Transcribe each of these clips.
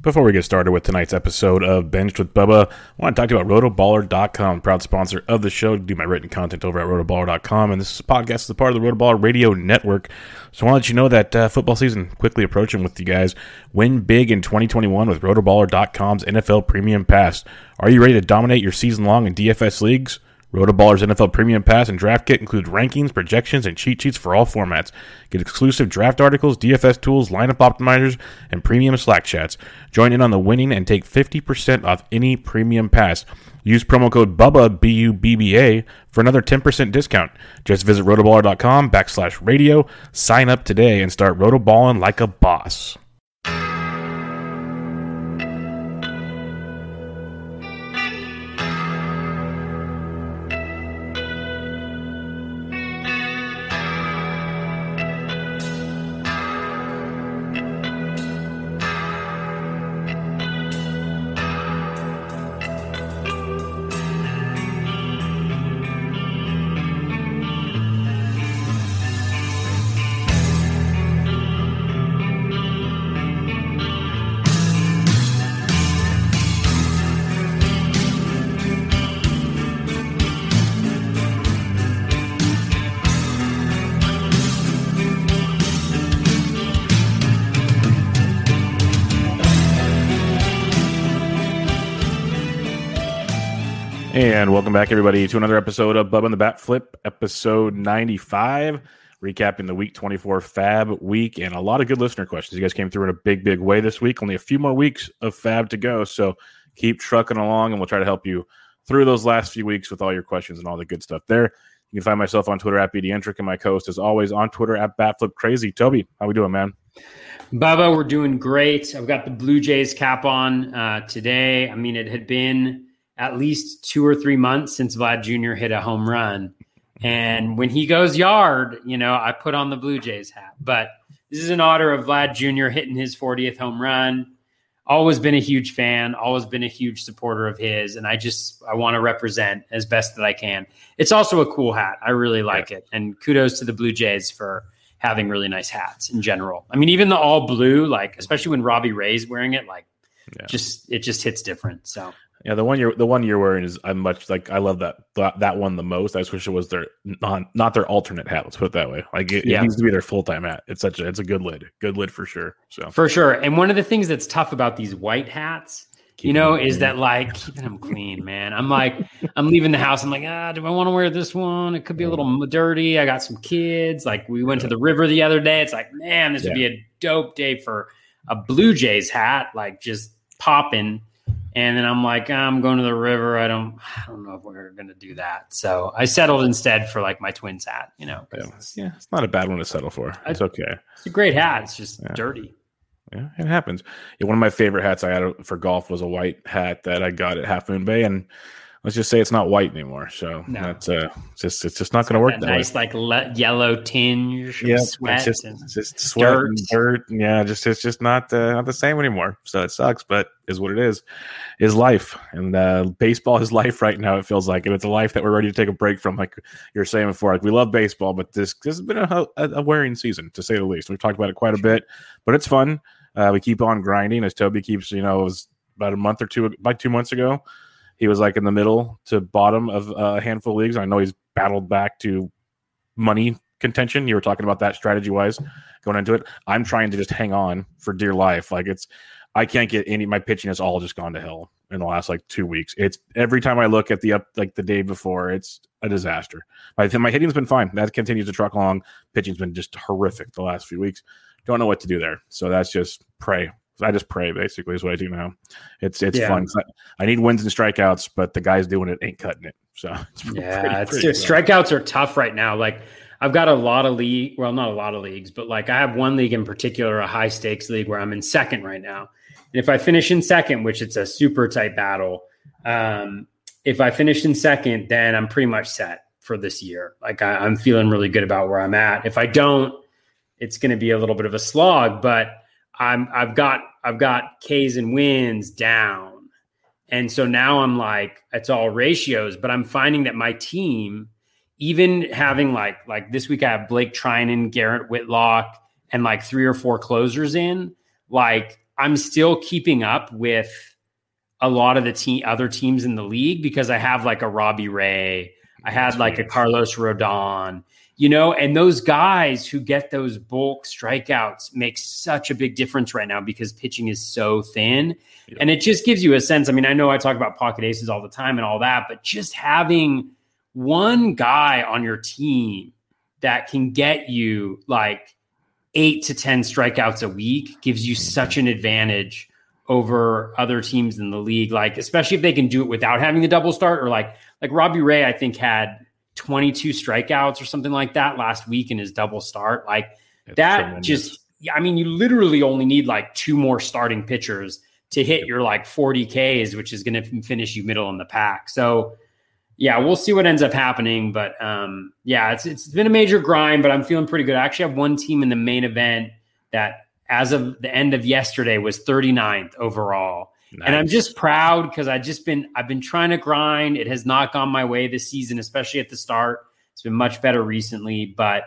Before we get started with tonight's episode of Benched with Bubba, I want to talk to you about rotoballer.com, proud sponsor of the show. Do my written content over at rotoballer.com, and this podcast is a part of the Rotoballer Radio Network. So I want to let you know that uh, football season quickly approaching with you guys. Win big in 2021 with rotoballer.com's NFL Premium Pass. Are you ready to dominate your season long in DFS leagues? Rotoballer's NFL Premium Pass and Draft Kit include rankings, projections, and cheat sheets for all formats. Get exclusive draft articles, DFS tools, lineup optimizers, and premium Slack chats. Join in on the winning and take 50% off any premium pass. Use promo code BUBBA, B-U-B-B-A, for another 10% discount. Just visit rotoballer.com backslash radio, sign up today, and start rotoballing like a boss. And welcome back, everybody, to another episode of Bub and the Bat Flip, episode 95, recapping the week 24 Fab week and a lot of good listener questions. You guys came through in a big, big way this week. Only a few more weeks of Fab to go. So keep trucking along, and we'll try to help you through those last few weeks with all your questions and all the good stuff there. You can find myself on Twitter at BDentric and my co-host, as always, on Twitter at BatFlipCrazy. Toby, how we doing, man? Bubba, we're doing great. I've got the Blue Jays cap on uh, today. I mean, it had been at least two or three months since Vlad Jr. hit a home run. And when he goes yard, you know, I put on the Blue Jays hat. But this is in honor of Vlad Jr. hitting his 40th home run. Always been a huge fan, always been a huge supporter of his. And I just, I want to represent as best that I can. It's also a cool hat. I really like yeah. it. And kudos to the Blue Jays for having really nice hats in general. I mean, even the all blue, like, especially when Robbie Ray's wearing it, like, yeah. just, it just hits different. So yeah, the one you're the one you're wearing is I'm much like I love that that, that one the most. I just wish it was their not not their alternate hat. Let's put it that way. Like it, yeah. it needs to be their full time hat. It's such a it's a good lid, good lid for sure. So for sure. And one of the things that's tough about these white hats, you know, is that like keeping them clean, man. I'm like I'm leaving the house. I'm like, ah, do I want to wear this one? It could be a little dirty. I got some kids. Like we went yeah. to the river the other day. It's like, man, this yeah. would be a dope day for a Blue Jays hat, like just popping and then I'm like, ah, I'm going to the river. I don't, I don't know if we're going to do that. So I settled instead for like my twins hat. You know, yeah, it's, yeah, it's not a bad one to settle for. It's okay. It's a great hat. It's just yeah. dirty. Yeah, it happens. Yeah, one of my favorite hats I had uh, for golf was a white hat that I got at Half Moon Bay, and let's just say it's not white anymore. So no. that's uh, just it's just not going to work. That, that nice way. like le- yellow tinge. Yeah, sweat it's just, it's just sweat dirt. and dirt. Yeah, just it's just not uh, not the same anymore. So it sucks, but is what it is. Is life and uh, baseball is life right now. It feels like, and it's a life that we're ready to take a break from. Like you're saying before, like we love baseball, but this this has been a, a, a wearing season to say the least. We've talked about it quite a bit, but it's fun. Uh, we keep on grinding as Toby keeps. You know, it was about a month or two, like two months ago he was like in the middle to bottom of uh, a handful of leagues. I know he's battled back to money contention. You were talking about that strategy wise going into it. I'm trying to just hang on for dear life. Like it's, I can't get any. My pitching has all just gone to hell in the last like two weeks. It's every time I look at the up like the day before, it's a disaster. My my hitting's been fine. That continues to truck along. Pitching's been just horrific the last few weeks. Don't know what to do there. So that's just pray. I just pray basically is what I do now. It's it's yeah. fun. I need wins and strikeouts, but the guys doing it ain't cutting it. So it's yeah, pretty, it's, pretty strikeouts are tough right now. Like I've got a lot of league, well, not a lot of leagues, but like I have one league in particular, a high stakes league where I'm in second right now. And if I finish in second, which it's a super tight battle, um, if I finish in second, then I'm pretty much set for this year. Like I, I'm feeling really good about where I'm at. If I don't, it's going to be a little bit of a slog, but I'm I've got I've got K's and wins down. And so now I'm like, it's all ratios, but I'm finding that my team, even having like like this week I have Blake Treinen, Garrett Whitlock, and like three or four closers in, like I'm still keeping up with a lot of the team other teams in the league because I have like a Robbie Ray, I had like a Carlos Rodon, you know, and those guys who get those bulk strikeouts make such a big difference right now because pitching is so thin. Yeah. And it just gives you a sense. I mean, I know I talk about pocket aces all the time and all that, but just having one guy on your team that can get you like eight to 10 strikeouts a week gives you such an advantage over other teams in the league. Like, especially if they can do it without having the double start or like, like Robbie Ray, I think had 22 strikeouts or something like that last week in his double start. Like That's that tremendous. just, I mean, you literally only need like two more starting pitchers to hit your like 40 Ks, which is going to finish you middle in the pack. So, yeah, we'll see what ends up happening. But um, yeah, it's it's been a major grind, but I'm feeling pretty good. I actually have one team in the main event that, as of the end of yesterday, was 39th overall. Nice. And I'm just proud because I just been I've been trying to grind. It has not gone my way this season, especially at the start. It's been much better recently, but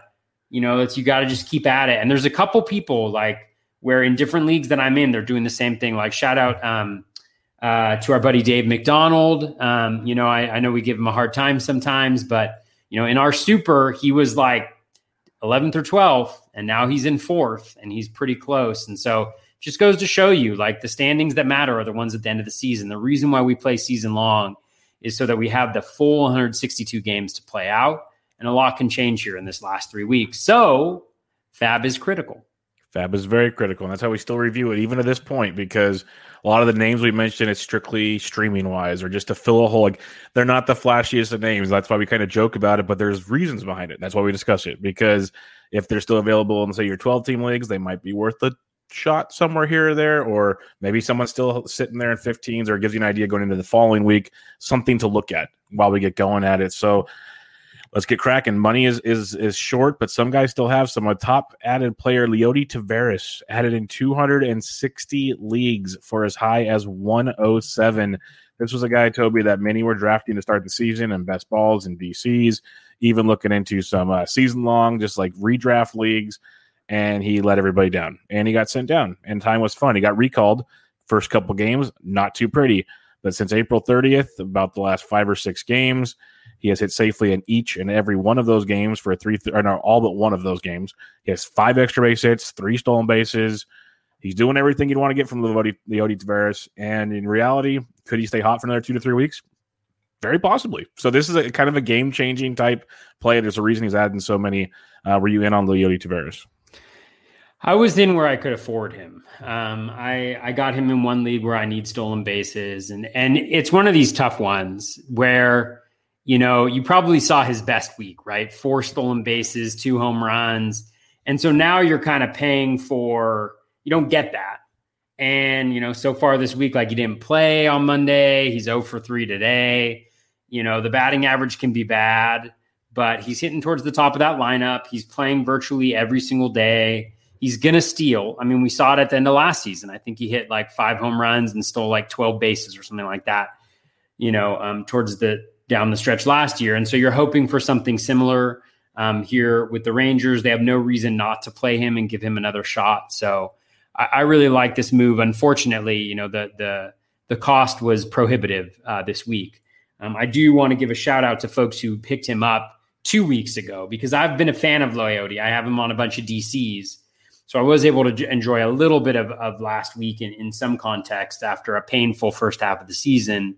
you know, it's you got to just keep at it. And there's a couple people like where in different leagues that I'm in, they're doing the same thing. Like shout out um, uh, to our buddy Dave McDonald. Um, you know, I, I know we give him a hard time sometimes, but you know, in our super, he was like 11th or 12th, and now he's in fourth, and he's pretty close. And so just goes to show you like the standings that matter are the ones at the end of the season. The reason why we play season long is so that we have the full 162 games to play out, and a lot can change here in this last three weeks. So, Fab is critical. Fab is very critical, and that's how we still review it, even at this point, because a lot of the names we mentioned it's strictly streaming wise or just to fill a hole. Like they're not the flashiest of names. That's why we kind of joke about it, but there's reasons behind it. That's why we discuss it because if they're still available in say your 12 team leagues, they might be worth the shot somewhere here or there, or maybe someone's still sitting there in 15s, or gives you an idea going into the following week, something to look at while we get going at it. So let's get cracking. Money is is is short, but some guys still have some. A top added player, Leody Taveras, added in 260 leagues for as high as 107. This was a guy, Toby, that many were drafting to start the season and best balls and DCs, even looking into some uh, season long, just like redraft leagues and he let everybody down and he got sent down and time was fun he got recalled first couple games not too pretty but since april 30th about the last five or six games he has hit safely in each and every one of those games for three or no, all but one of those games he has five extra base hits three stolen bases he's doing everything you'd want to get from Leody, Leody Taveras and in reality could he stay hot for another two to three weeks very possibly. So this is a kind of a game changing type play. There's a reason he's adding so many. Uh, were you in on the Leody Taveras? I was in where I could afford him. Um, I I got him in one league where I need stolen bases, and and it's one of these tough ones where you know you probably saw his best week, right? Four stolen bases, two home runs, and so now you're kind of paying for you don't get that. And you know, so far this week, like he didn't play on Monday, he's 0 for three today. You know, the batting average can be bad, but he's hitting towards the top of that lineup. He's playing virtually every single day he's going to steal. I mean, we saw it at the end of last season. I think he hit like five home runs and stole like 12 bases or something like that, you know, um, towards the down the stretch last year. And so you're hoping for something similar um, here with the Rangers. They have no reason not to play him and give him another shot. So I, I really like this move. Unfortunately, you know, the, the, the cost was prohibitive uh, this week. Um, I do want to give a shout out to folks who picked him up two weeks ago because I've been a fan of Leody. I have him on a bunch of DCs. So I was able to enjoy a little bit of, of last week in, in some context after a painful first half of the season.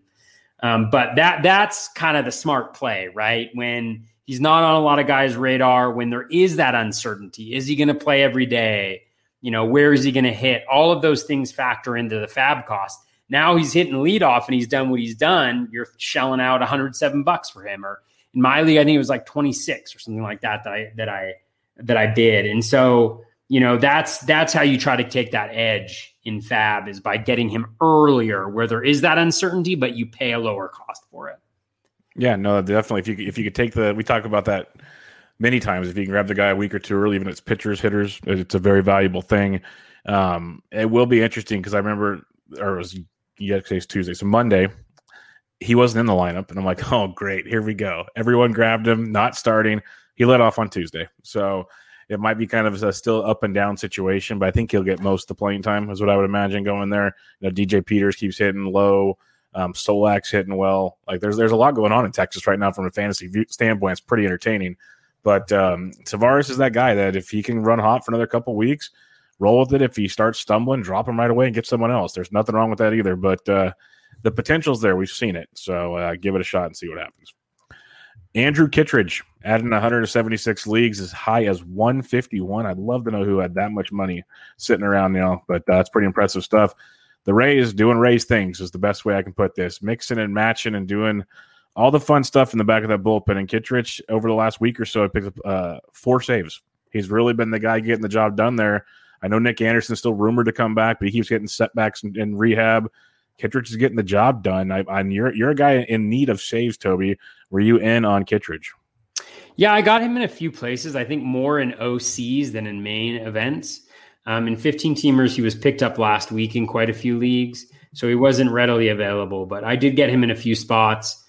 Um, but that that's kind of the smart play, right? When he's not on a lot of guys' radar, when there is that uncertainty, is he going to play every day? You know, where is he going to hit? All of those things factor into the fab cost. Now he's hitting leadoff and he's done what he's done. You're shelling out 107 bucks for him, or in my league, I think it was like 26 or something like that that I that I that I did. And so, you know, that's that's how you try to take that edge in fab is by getting him earlier where there is that uncertainty, but you pay a lower cost for it. Yeah, no, definitely. If you if you could take the, we talk about that many times. If you can grab the guy a week or two early, even if it's pitchers, hitters, it's a very valuable thing. Um, it will be interesting because I remember, or it was yesterday's Tuesday, so Monday, he wasn't in the lineup, and I'm like, oh great, here we go. Everyone grabbed him, not starting. He let off on Tuesday, so it might be kind of a still up and down situation, but I think he'll get most of the playing time, is what I would imagine going there. You know, DJ Peters keeps hitting low. Um, Solak's hitting well. Like there's there's a lot going on in Texas right now from a fantasy view, standpoint. It's pretty entertaining. But um, Taveras is that guy that if he can run hot for another couple weeks, roll with it. If he starts stumbling, drop him right away and get someone else. There's nothing wrong with that either. But uh, the potential's there. We've seen it. So uh, give it a shot and see what happens. Andrew Kittredge adding 176 leagues as high as 151. I'd love to know who had that much money sitting around, you know, but uh, that's pretty impressive stuff. The Rays doing Rays things is the best way I can put this. Mixing and matching and doing all the fun stuff in the back of that bullpen. And Kittredge, over the last week or so, picked up uh, four saves. He's really been the guy getting the job done there. I know Nick Anderson's still rumored to come back, but he keeps getting setbacks in, in rehab. Kittredge is getting the job done. I, am you're you're a guy in need of saves, Toby. Were you in on Kittredge? Yeah, I got him in a few places. I think more in OCs than in main events. Um, in 15 teamers, he was picked up last week in quite a few leagues, so he wasn't readily available. But I did get him in a few spots.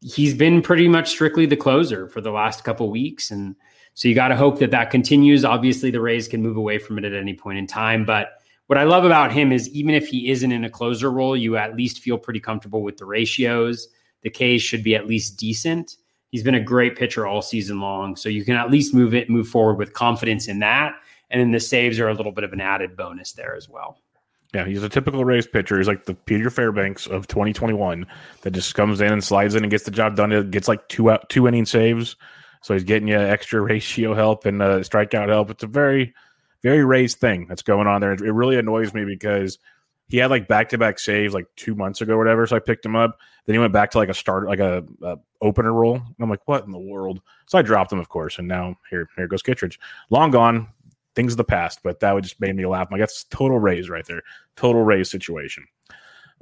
He's been pretty much strictly the closer for the last couple weeks, and so you got to hope that that continues. Obviously, the Rays can move away from it at any point in time, but what I love about him is even if he isn't in a closer role, you at least feel pretty comfortable with the ratios. The K's should be at least decent. He's been a great pitcher all season long, so you can at least move it, move forward with confidence in that. And then the saves are a little bit of an added bonus there as well. Yeah, he's a typical Rays pitcher. He's like the Peter Fairbanks of 2021 that just comes in and slides in and gets the job done. It gets like two out, two inning saves, so he's getting you extra ratio help and uh, strikeout help. It's a very very raised thing that's going on there. It really annoys me because he had like back to back saves like two months ago or whatever. So I picked him up. Then he went back to like a start, like a, a opener role. And I'm like, what in the world? So I dropped him, of course. And now here, here goes Kittredge. Long gone, things of the past, but that would just made me laugh. I'm like, that's total Rays right there. Total Rays situation.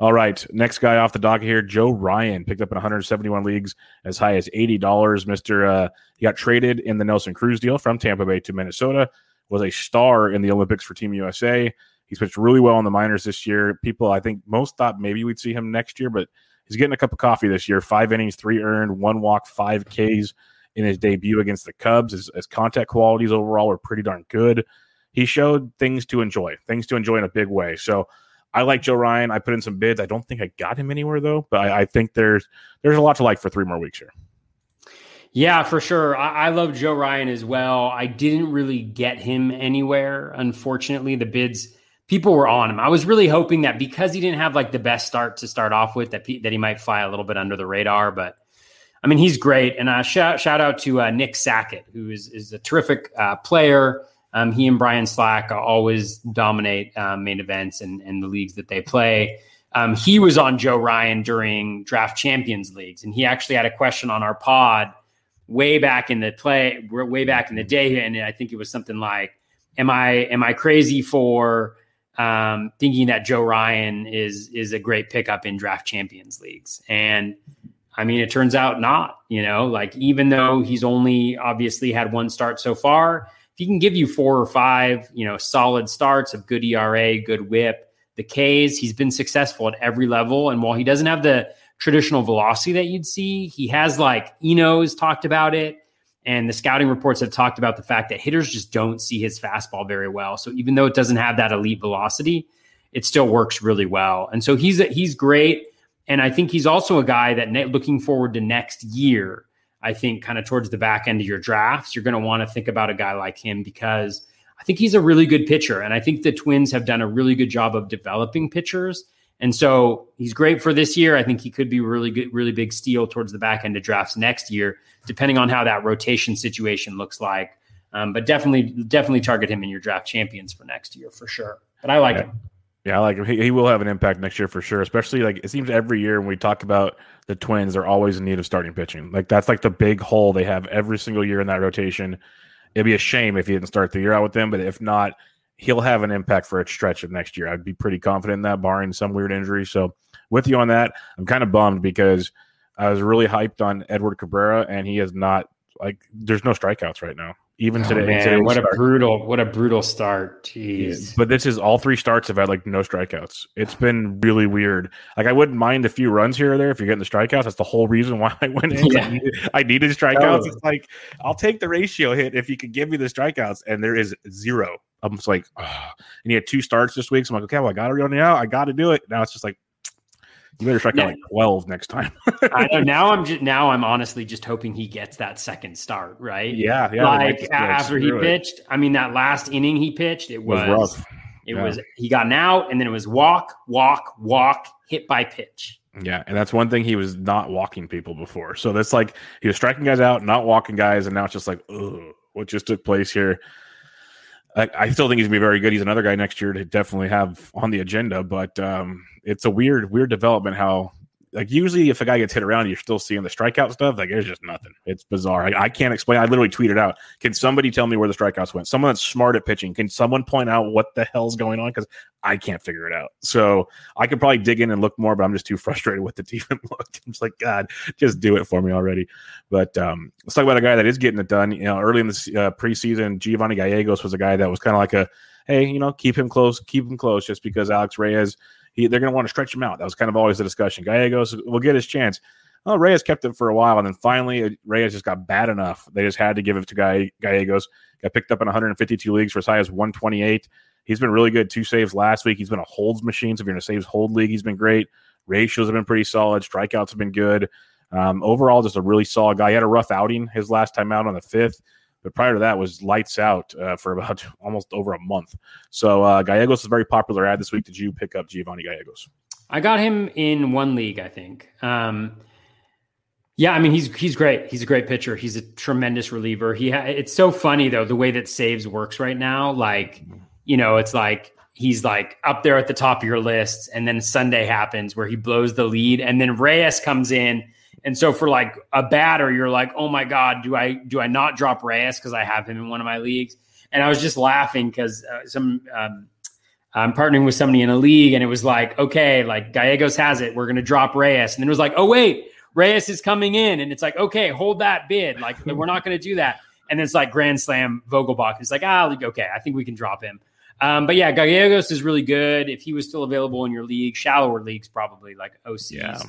All right, next guy off the dock here, Joe Ryan picked up in 171 leagues as high as eighty dollars. Mister, uh, he got traded in the Nelson Cruz deal from Tampa Bay to Minnesota was a star in the Olympics for Team USA. He's pitched really well in the minors this year. People, I think most thought maybe we'd see him next year, but he's getting a cup of coffee this year. Five innings, three earned, one walk, five Ks in his debut against the Cubs. His, his contact qualities overall were pretty darn good. He showed things to enjoy, things to enjoy in a big way. So I like Joe Ryan. I put in some bids. I don't think I got him anywhere though, but I, I think there's there's a lot to like for three more weeks here. Yeah, for sure. I, I, love Joe Ryan as well. I didn't really get him anywhere. Unfortunately, the bids people were on him. I was really hoping that because he didn't have like the best start to start off with, that that he might fly a little bit under the radar. But I mean, he's great. And uh, shout shout out to uh, Nick Sackett, who is is a terrific uh, player. Um, he and Brian Slack always dominate um, main events and, and the leagues that they play. Um, he was on Joe Ryan during draft champions leagues, and he actually had a question on our pod way back in the play, way back in the day, and I think it was something like, "Am I am I crazy for um, thinking that Joe Ryan is is a great pickup in draft champions leagues?" And I mean, it turns out not. You know, like even though he's only obviously had one start so far, if he can give you four or five, you know, solid starts of good ERA, good WHIP, the K's, he's been successful at every level. And while he doesn't have the traditional velocity that you'd see. He has like Eno's talked about it, and the scouting reports have talked about the fact that hitters just don't see his fastball very well. So even though it doesn't have that elite velocity, it still works really well. And so he's he's great, and I think he's also a guy that ne- looking forward to next year. I think kind of towards the back end of your drafts, you're going to want to think about a guy like him because I think he's a really good pitcher. And I think the Twins have done a really good job of developing pitchers. And so he's great for this year. I think he could be really good, really big steal towards the back end of drafts next year, depending on how that rotation situation looks like. Um, but definitely, definitely target him in your draft champions for next year for sure. But I like Yeah. him. Yeah, I like him. He, he will have an impact next year for sure. Especially like it seems every year when we talk about the Twins, they're always in need of starting pitching. Like that's like the big hole they have every single year in that rotation. It'd be a shame if he didn't start the year out with them, but if not, he'll have an impact for a stretch of next year. I'd be pretty confident in that, barring some weird injury. So with you on that, I'm kind of bummed because I was really hyped on Edward Cabrera, and he is not like there's no strikeouts right now. Even Oh, today, man, today's what a brutal, what a brutal start. Jeez. But this is all three starts have had like no strikeouts. It's been really weird. Like I wouldn't mind a few runs here or there if you're getting the strikeouts. That's the whole reason why I went in. Yeah. I, needed, I needed strikeouts. Totally. It's like I'll take the ratio hit if you could give me the strikeouts, and there is zero. I'm just like, oh. and he had two starts this week. So I'm like, okay, well I got to run it out. I got to do it. Now it's just like you better strike Yeah. out like 12 next time. I know now. I'm just now. I'm honestly just hoping he gets that second start. Right. yeah, yeah. like be after he screw it. pitched. I mean, that last inning he pitched, it It was was, rough. it Yeah. was he got an out, and then it was walk, walk, walk, hit by pitch. Yeah, and that's one thing he was not walking people before. So that's like he was striking guys out, not walking guys, and now it's just like, ugh, what just took place here? I, I still think he's gonna be very good. He's another guy next year to definitely have on the agenda, but um, it's a weird, weird development how. Like usually, if a guy gets hit around, you're still seeing the strikeout stuff. Like there's just nothing. It's bizarre. I, I can't explain. I literally tweeted out. Can somebody tell me where the strikeouts went? Someone that's smart at pitching. Can someone point out what the hell's going on? Because I can't figure it out. So I could probably dig in and look more, but I'm just too frustrated with the team even look. I'm just like, God, just do it for me already. But um, let's talk about a guy that is getting it done. You know, early in the uh, preseason, Giovanni Gallegos was a guy that was kind of like a, hey, you know, keep him close, keep him close, just because Alex Reyes, he, they're going to want to stretch him out. That was kind of always the discussion. Gallegos will get his chance. Well, Reyes kept it for a while, and then finally uh, Reyes just got bad enough. They just had to give it to Guy, Gallegos. Got picked up in 152 leagues for as high as 128. He's been really good. Two saves last week. He's been a holds machine. So if you're in a saves hold league, he's been great. Ratios have been pretty solid. Strikeouts have been good. Um, overall, just a really solid guy. He had a rough outing his last time out on the fifth, but prior to that was lights out uh, for about almost over a month. So uh, Gallegos is a very popular ad this week. Did you pick up Giovanni Gallegos? I got him in one league, I think. Um, yeah, I mean he's he's great. He's a great pitcher. He's a tremendous reliever. He ha- it's so funny though the way that saves works right now. Like you know, it's like he's like up there at the top of your list, and then Sunday happens where he blows the lead, and then Reyes comes in, and so for like a batter, you're like, oh my god, do I do I not drop Reyes because I have him in one of my leagues? And I was just laughing because uh, some. Um, I'm partnering with somebody in a league, and it was like, okay, like Gallegos has it. We're going to drop Reyes. And then it was like, oh, wait, Reyes is coming in. And it's like, okay, hold that bid. Like, we're not going to do that. And it's like Grand Slam Vogelbach. It's like, ah, okay, I think we can drop him. Um, but yeah, Gallegos is really good. If he was still available in your league, shallower leagues, probably like OCs, Yeah.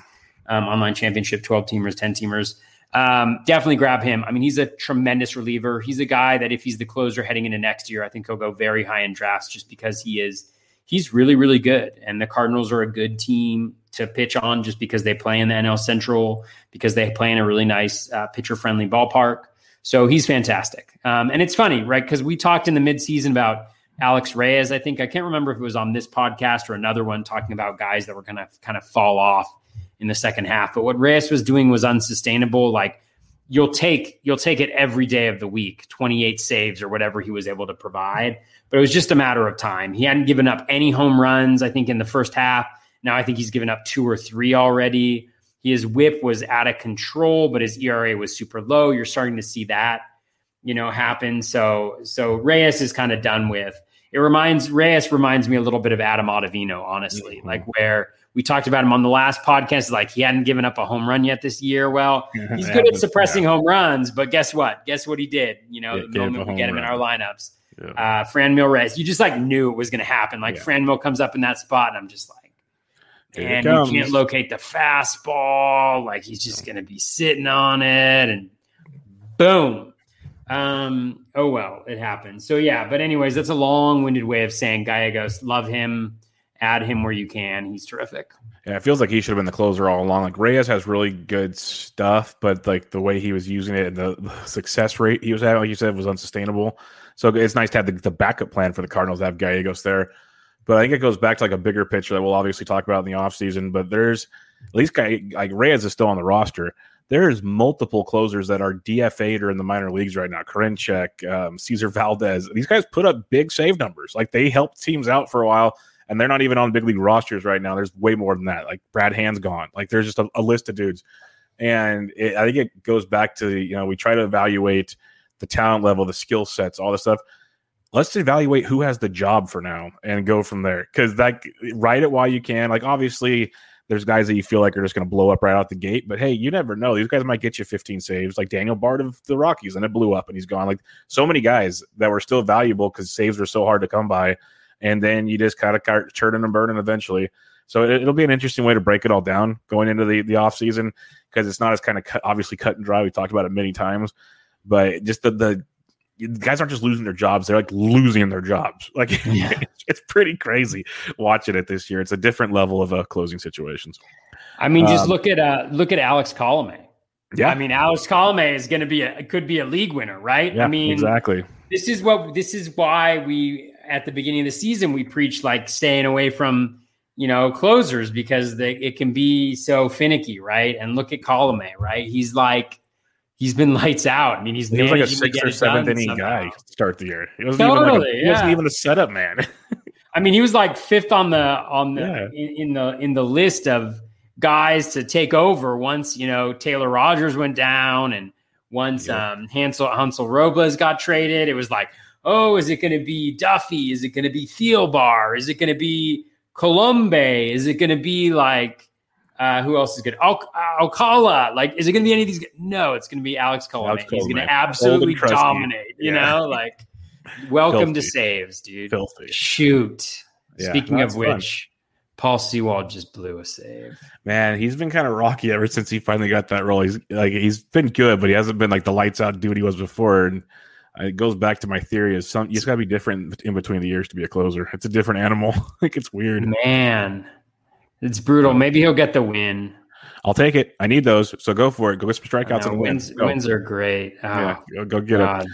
Um, online championship, 12 teamers, 10 teamers. Um, definitely grab him. I mean, he's a tremendous reliever. He's a guy that if he's the closer heading into next year, I think he'll go very high in drafts just because he is he's really, really good. And the Cardinals are a good team to pitch on just because they play in the NL Central, because they play in a really nice uh, pitcher friendly ballpark. So he's fantastic. Um, and it's funny, right? Because we talked in the midseason about Alex Reyes. I think I can't remember if it was on this podcast or another one talking about guys that were going to kind of fall off in the second half. But what Reyes was doing was unsustainable. Like you'll take you'll take it every day of the week, 28 saves or whatever he was able to provide. But it was just a matter of time. He hadn't given up any home runs, I think, in the first half. Now I think he's given up two or three already. His whip was out of control, but his ERA was super low. You're starting to see that, you know, happen. So so Reyes is kind of done with. It reminds Reyes reminds me a little bit of Adam Ottavino, honestly, Mhm. like where we talked about him on the last podcast. Like he hadn't given up a home run yet this year. Well, he's good at suppressing home runs, but guess what? Guess what he did? You know, Yeah, the moment we get him in our lineups, Yeah. uh, Franmil Reyes, you just like knew it was going to happen. Like Yeah. Franmil comes up in that spot, and I'm just like, and you can't locate the fastball. Like he's just going to be sitting on it, and boom. Um. Oh well, it happened. So yeah. But anyways, that's a long-winded way of saying Gallegos love him, add him where you can. He's terrific. Yeah, it feels like he should have been the closer all along. Like Reyes has really good stuff, but like the way he was using it and the, the success rate he was having, like you said, was unsustainable. So it's nice to have the, the backup plan for the Cardinals to have Gallegos there. But I think it goes back to like a bigger picture that we'll obviously talk about in the offseason. But there's at least guy like Reyes is still on the roster. There's multiple closers that are DFA'd or in the minor leagues right now. Karinchak, um, Cesar Valdez. These guys put up big save numbers. Like they helped teams out for a while and they're not even on big league rosters right now. There's way more than that. Like Brad Hand's gone. Like there's just a, a list of dudes, and it, I think it goes back to you know we try to evaluate the talent level, the skill sets, all this stuff. Let's evaluate who has the job for now and go from there. Because that write it while you can. Like obviously, there's guys that you feel like are just going to blow up right out the gate. But hey, you never know. These guys might get you 15 saves, like Daniel Bard of the Rockies, and it blew up and he's gone. Like so many guys that were still valuable because saves were so hard to come by and then you just kind of start churning and burning eventually. So it, will be an interesting way to break it all down going into the the off season because it's not as kind of cut, obviously cut and dry. We talked about it many times, but just the the guys aren't just losing their jobs; they're like losing their jobs. Like yeah. it's, it's, pretty crazy watching it this year. It's a different level of uh, closing situations. I mean, just um, look at uh, look at Alex Colome. Yeah, I mean, Alex Colome is going to be a could be a league winner, right? Yeah, I mean, exactly. This is what this is why we at the beginning of the season we preached like staying away from you know closers because they, it can be so finicky, right? And look at Colome, right? He's like he's been lights out. I mean, he's he was like a sixth or seventh inning guy start the year. He wasn't, totally, even, like a, he wasn't even a setup man. I mean, he was like fifth on the on the yeah. in, in, the in the list of guys to take over once you know Taylor Rogers went down and once yeah. um, Hansel Hansel Robles got traded. It was like oh, is it going to be Duffy? Is it going to be Thielbar? Is it going to be Colome? Is it going to be like uh, who else is good? Al- Alcala. Like, is it going to be any of these? No, it's going to be Alex Colome. He's going to absolutely dominate. You yeah. know, like, welcome Filthy. to saves, dude. Filthy. Shoot. Yeah, Speaking of which, fun. Paul Sewald just blew a save. Man, he's been kind of rocky ever since he finally got that role. He's like he's been good, but he hasn't been like the lights out dude he was before. And it goes back to my theory is some you just got to be different in between the years to be a closer. It's a different animal. like it's weird. Man, it's brutal. Maybe he'll get the win. I'll take it. I need those, so go for it. Go get some strikeouts and wins. Win. Wins are great. Oh, yeah, go, go get God. it.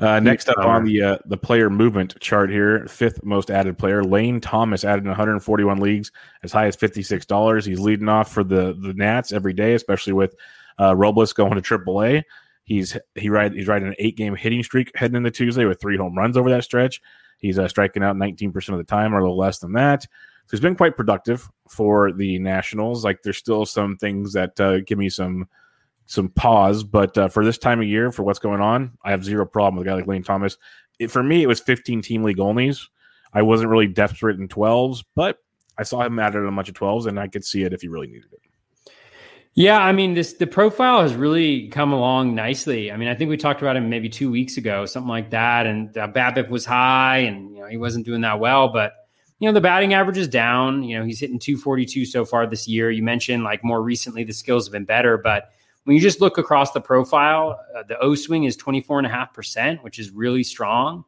Uh, next up on the uh, the player movement chart here, fifth most added player, Lane Thomas added in 141 leagues, as high as fifty six dollars. He's leading off for the the Nats every day, especially with uh, Robles going to AAA. He's he ride he's riding an eight game hitting streak heading into Tuesday with three home runs over that stretch. He's uh, striking out 19% of the time or a little less than that. So he's been quite productive for the Nationals. Like there's still some things that uh, give me some some pause, but uh, for this time of year, for what's going on, I have zero problem with a guy like Lane Thomas. It, for me, it was 15 team league onlys. I wasn't really desperate in 12s, but I saw him added a bunch of 12s, and I could see it if he really needed it. Yeah, I mean, this the profile has really come along nicely. I mean, I think we talked about him maybe two weeks ago, something like that, and uh, BABIP was high, and you know he wasn't doing that well. But you know the batting average is down. You know he's hitting 242 so far this year. You mentioned like more recently the skills have been better, but when you just look across the profile, uh, the O swing is 24 and a half percent, which is really strong.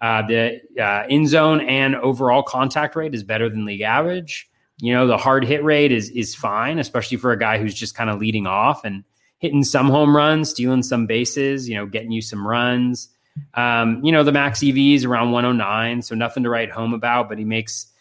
Uh, the uh, in zone and overall contact rate is better than league average. You know, the hard hit rate is is fine, especially for a guy who's just kind of leading off and hitting some home runs, stealing some bases, you know, getting you some runs. Um, you know, the max EV is around 109, so nothing to write home about, but he makes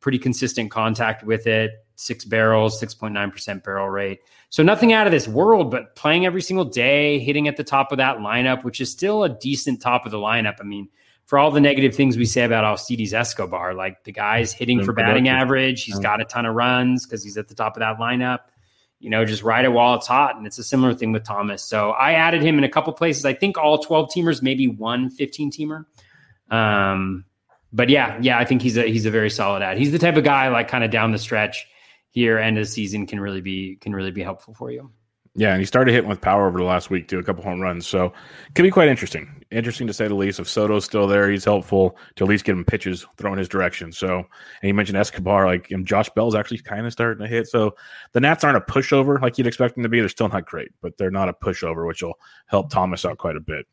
pretty consistent contact with it. Six barrels, 6.9% barrel rate. So nothing out of this world, but playing every single day, hitting at the top of that lineup, which is still a decent top of the lineup. I mean, for all the negative things we say about Alcides Escobar, like the guy's hitting for batting average, he's got a ton of runs because he's at the top of that lineup. You know, just ride it while it's hot. And it's a similar thing with Thomas. So I added him in a couple places. I think all 12 teamers, maybe one 15 teamer. Um, but yeah, yeah, I think he's a he's a very solid ad. He's the type of guy like kind of down the stretch here, end of the season can really be can really be helpful for you. Yeah, and he started hitting with power over the last week too, a couple home runs. So it can be quite interesting. Interesting to say the least. If Soto's still there, he's helpful to at least get him pitches thrown his direction. So and you mentioned Escobar, like and Josh Bell's actually kind of starting to hit. So the Nats aren't a pushover like you'd expect them to be. They're still not great, but they're not a pushover, which will help Thomas out quite a bit.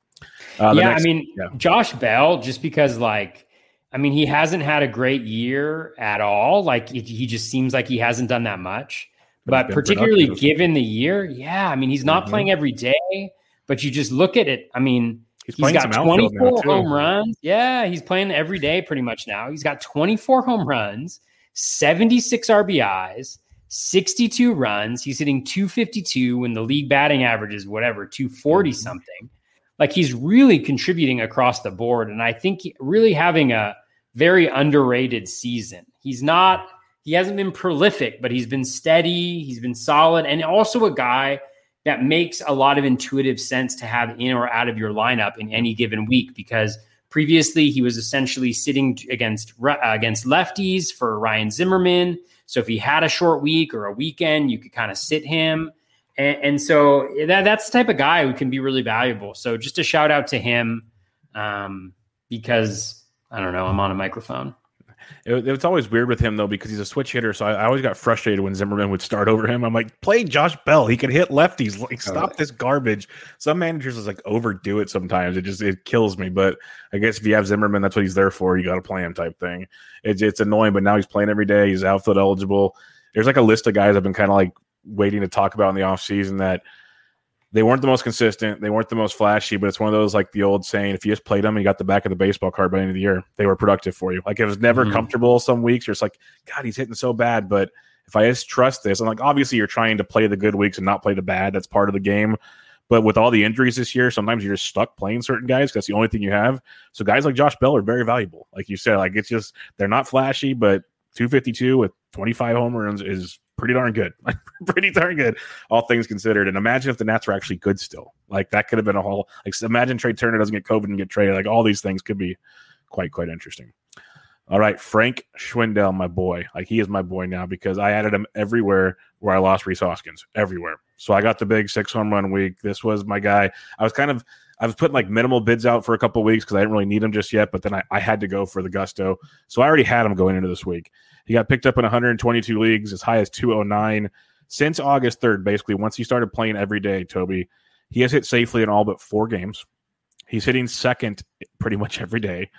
Uh, yeah, next, I mean, yeah. Josh Bell, just because like I mean, he hasn't had a great year at all. Like it, he just seems like he hasn't done that much. But, but particularly productive. given the year, yeah. I mean, he's not mm-hmm. playing every day, but you just look at it. I mean, he's, he's got 24 home runs. Yeah, he's playing every day pretty much now. He's got 24 home runs, 76 RBIs, 62 runs. He's hitting 252 when the league batting average is whatever, 240 mm-hmm. something. Like he's really contributing across the board. And I think really having a very underrated season. He's not, he hasn't been prolific, but he's been steady, he's been solid, and also a guy that makes a lot of intuitive sense to have in or out of your lineup in any given week because previously he was essentially sitting against uh, against lefties for Ryan Zimmerman. So if he had a short week or a weekend, you could kind of sit him. And, and so that, that's the type of guy who can be really valuable. So just a shout out to him um, because I don't know, I'm on a microphone. It, it's always weird with him though because he's a switch hitter. So I, I, always got frustrated when Zimmerman would start over him. I'm like, play Josh Bell. He can hit lefties. Like, stop oh. this garbage. Some managers is like overdo it sometimes. It just it kills me. But I guess if you have Zimmerman, that's what he's there for. You got to play him type thing. It's it's annoying, but now he's playing every day. He's outfield eligible. There's like a list of guys I've been kind of like waiting to talk about in the offseason that they weren't the most consistent. They weren't the most flashy, but it's one of those like the old saying: if you just played them and you got the back of the baseball card by the end of the year, they were productive for you. Like it was never mm-hmm. comfortable. Some weeks you're just like, God, he's hitting so bad. But if I just trust this, and like obviously you're trying to play the good weeks and not play the bad. That's part of the game. But with all the injuries this year, sometimes you're just stuck playing certain guys. That's the only thing you have. So guys like Josh Bell are very valuable. Like you said, like it's just they're not flashy, but 252 with 25 home runs is pretty darn good. Pretty darn good, all things considered. And imagine if the Nats were actually good still. Like that could have been a whole like imagine Trea Turner doesn't get COVID and get traded. Like all these things could be quite, quite interesting. All right, Frank Schwindel, my boy. Like he is my boy now because I added him everywhere where I lost Rhys Hoskins. Everywhere. So I got the big six home run week. This was my guy. I was kind of I was putting like minimal bids out for a couple weeks because I didn't really need him just yet, but then I, I had to go for the gusto. So I already had him going into this week. He got picked up in 122 leagues, as high as 209 since August 3rd. Basically, once he started playing every day, Toby, he has hit safely in all but four games. He's hitting second pretty much every day.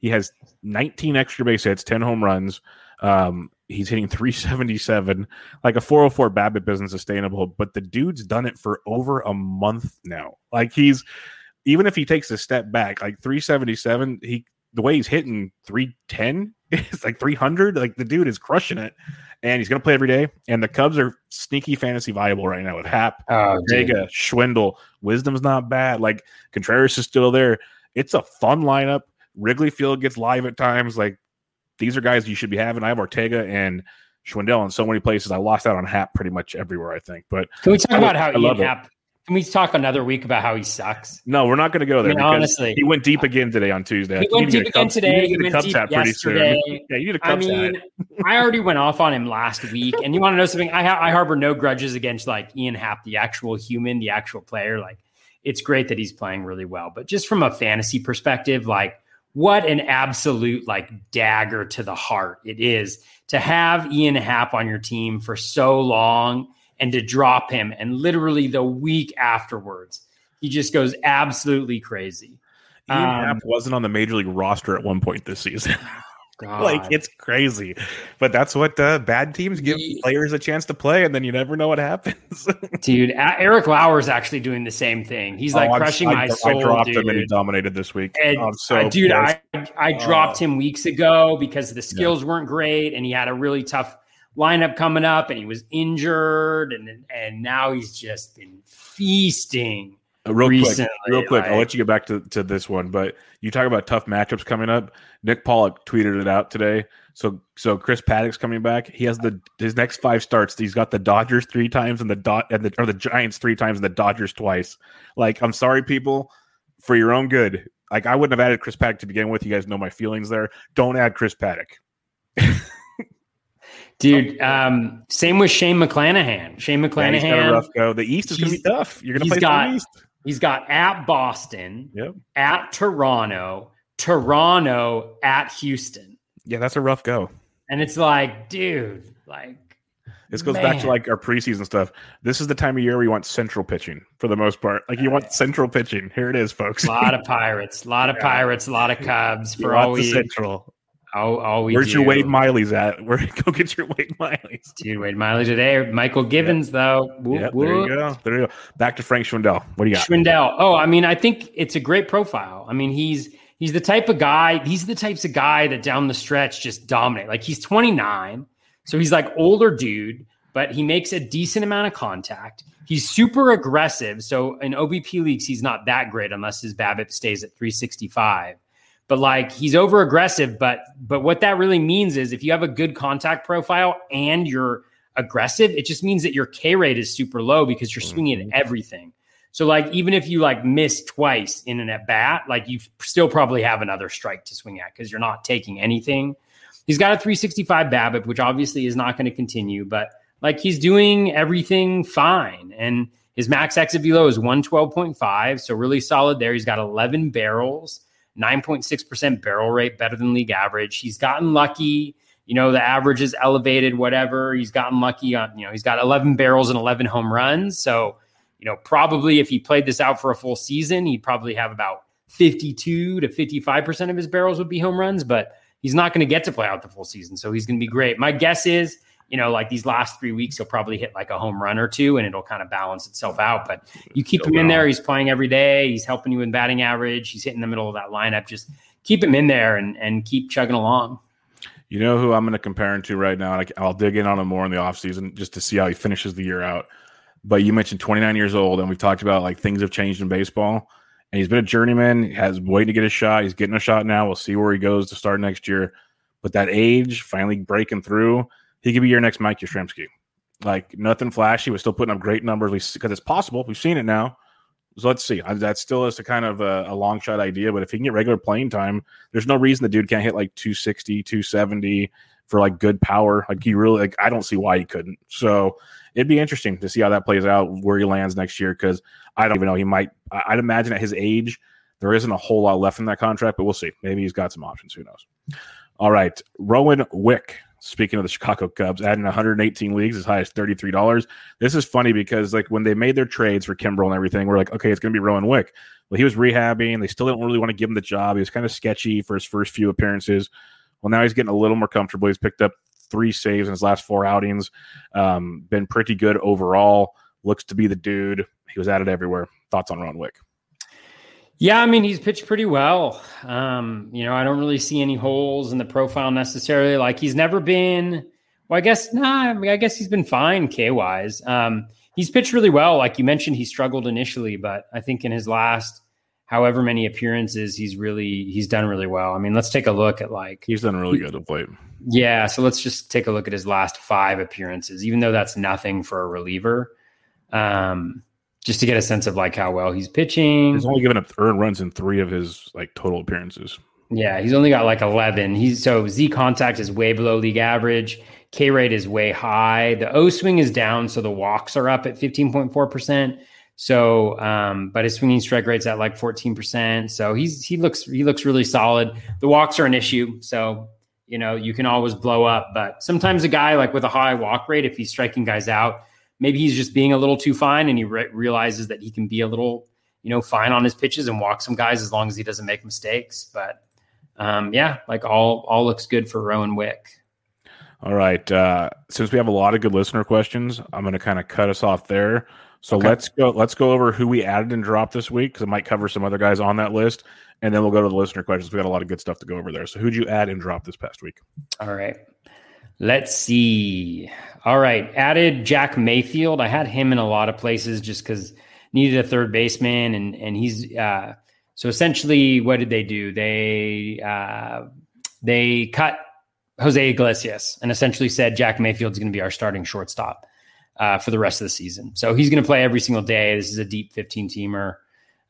He has 19 extra base hits, 10 home runs. Um, he's hitting 377. Like a 404 BABIP isn't sustainable, but the dude's done it for over a month now. Like he's even if he takes a step back, like 377, he the way he's hitting 310 it's like 300 like the dude is crushing it. And he's going to play every day. And the cubs are sneaky fantasy viable right now with Happ oh, Vega, schwindel. Wisdom's not bad. Like contreras is still there. It's a fun lineup. Wrigley field gets live at times. Like these are guys you should be having. I have ortega and schwindel in so many places. I lost out on Happ pretty much everywhere i think. But can we talk I, about how I ian happ can we talk another week about how he sucks? No, we're not going to go there. I mean, honestly, he went deep again today on Tuesday. He went deep again today. He went deep yesterday. Yeah, you need a cup I mean, I already went off on him last week, and you want to know something? I ha- I harbor no grudges against like Ian Happ, the actual human, the actual player. Like, it's great that he's playing really well, but just from a fantasy perspective, like, what an absolute like dagger to the heart it is to have Ian Happ on your team for so long and to drop him. And literally the week afterwards, he just goes absolutely crazy. Ian um, Happ wasn't on the major league roster at one point this season. God. like it's crazy, but that's what uh, bad teams give he, players a chance to play, and then you never know what happens. dude, Eric Lauer is actually doing the same thing. He's like oh, crushing I, my I, soul. I dropped dude. him and he dominated this week. And, oh, so uh, dude, I I dropped uh, him weeks ago because the skills yeah. weren't great, and he had a really tough lineup coming up and he was injured and and now he's just been feasting. Uh, real recently. quick, real quick, like, I'll let you get back to, to this one, but you talk about tough matchups coming up. Nick Pollack tweeted it out today. So so Chris Paddack's coming back. He has the his next five starts. He's got the Dodgers three times and the dot and the or the Giants three times and the Dodgers twice. Like I'm sorry, people, for your own good. Like I wouldn't have added Chris Paddack to begin with. You guys know my feelings there. Don't add Chris Paddack. Dude, um, same with Shane McClanahan. Shane McClanahan. Yeah, rough go. The East is going to be tough. You're going to play got, the East. He's got at Boston, yep. at Toronto, Toronto, at Houston. Yeah, that's a rough go. And it's like, dude, like this goes Man. back to like our preseason stuff. This is the time of year where you want central pitching for the most part. Like you want central pitching. Here it is, folks. A lot of pirates, a lot of yeah. pirates, a lot of Cubs for all we central. All, all we Where's do. your Wade Miley's at? Where go get your Wade Miley's? Dude, Wade Miley today. Mychal Givens, though. Whoop, Yep, there you go. There you go. Back to Frank Schwindel. What do you got? Schwindel. Oh, I mean, I think it's a great profile. I mean, he's he's the type of guy. He's the types of guy that down the stretch just dominate. Like he's 29, so he's like older dude, but he makes a decent amount of contact. He's super aggressive. So in OBP leagues, he's not that great unless his BABIP stays at 365. But like he's over aggressive. But but what that really means is if you have a good contact profile and you're aggressive, it just means that your K rate is super low because you're mm-hmm. swinging at everything. So like even if you like miss twice in an at bat, like you still probably have another strike to swing at because you're not taking anything. He's got a 365 BABIP, which obviously is not going to continue, but like he's doing everything fine. And his max exit velo is 112.5, so really solid there. He's got 11 barrels, 9.6% barrel rate, better than league average. He's gotten lucky. You know, the average is elevated, whatever. He's gotten lucky on, you know, he's got 11 barrels and 11 home runs. So, you know, probably if he played this out for a full season, he'd probably have about 52 to 55% of his barrels would be home runs, but he's not going to get to play out the full season. So he's going to be great. My guess is, you know, like these last three weeks, he'll probably hit like a home run or two and it'll kind of balance itself out. But you keep Still him in there. He's playing every day. He's helping you in batting average. He's hitting the middle of that lineup. Just keep him in there and, and keep chugging along. You know who I'm going to compare him to right now, and I'll dig in on him more in the offseason just to see how he finishes the year out. But you mentioned 29 years old, and we've talked about like things have changed in baseball. And he's been a journeyman, has waiting to get a shot. He's getting a shot now. We'll see where he goes to start next year. But that age, finally breaking through, he could be your next Mike Yastrzemski. Like nothing flashy, was still putting up great numbers because it's possible. We've seen it now. So let's see. That still is a kind of a, a long shot idea, but if he can get regular playing time, there's no reason the dude can't hit like 260, 270 for like good power. Like he really, like I don't see why he couldn't. So it'd be interesting to see how that plays out, where he lands next year, because I don't even know. He might. I'd imagine at his age, there isn't a whole lot left in that contract, but we'll see. Maybe he's got some options. Who knows? All right, Rowan Wick. Speaking of the Chicago Cubs, adding 118 leagues as high as $33. This is funny because like when they made their trades for Kimbrel and everything, we're like, okay, it's to be Rowan Wick. Well, he was rehabbing. They still didn't really want to give him the job. He was kind of sketchy for his first few appearances. Well, now he's getting a little more comfortable. He's picked up three saves in his last four outings. Um, been pretty good overall. Looks to be the dude. He was added everywhere. Thoughts on Rowan Wick? Yeah, I mean, he's pitched pretty well. Um, you know, I don't really see any holes in the profile necessarily. Like he's never been, well, I guess, nah, I, mean, I guess he's been fine K wise. Um, he's pitched really well. Like you mentioned, he struggled initially, but I think in his last however many appearances, he's really, he's done really well. I mean, let's take a look at like, He's done really good of late. yeah, so let's just take a look at his last five appearances, even though that's nothing for a reliever. Um, just to get a sense of like how well he's pitching. He's only given up earned runs in three of his like total appearances. Yeah, he's only got like 11. He's so Z contact is way below league average. K rate is way high. The O swing is down, so the walks are up at 15.4%. So, um, but his swinging strike rate's at like 14%. So he's he looks he looks really solid. The walks are an issue, so you know you can always blow up. But sometimes a guy like with a high walk rate, if he's striking guys out, maybe he's just being a little too fine, and he re- realizes that he can be a little you know fine on his pitches and walk some guys as long as he doesn't make mistakes. But um, yeah, like all all looks good for Rowan Wick. All right. Uh, since we have a lot of good listener questions, I'm going to kind of cut us off there. So Okay. let's go. Let's go over who we added and dropped this week because it might cover some other guys on that list, and then we'll go to the listener questions. We got a lot of good stuff to go over there. So who'd you add and drop this past week? All right. Let's see. All right. Added Jack Mayfield. I had him in a lot of places just because needed a third baseman and and he's uh so essentially what did they do? They uh they cut Jose Iglesias and essentially said Jack Mayfield's going to be our starting shortstop uh, for the rest of the season. So he's going to play every single day. This is a deep 15 teamer.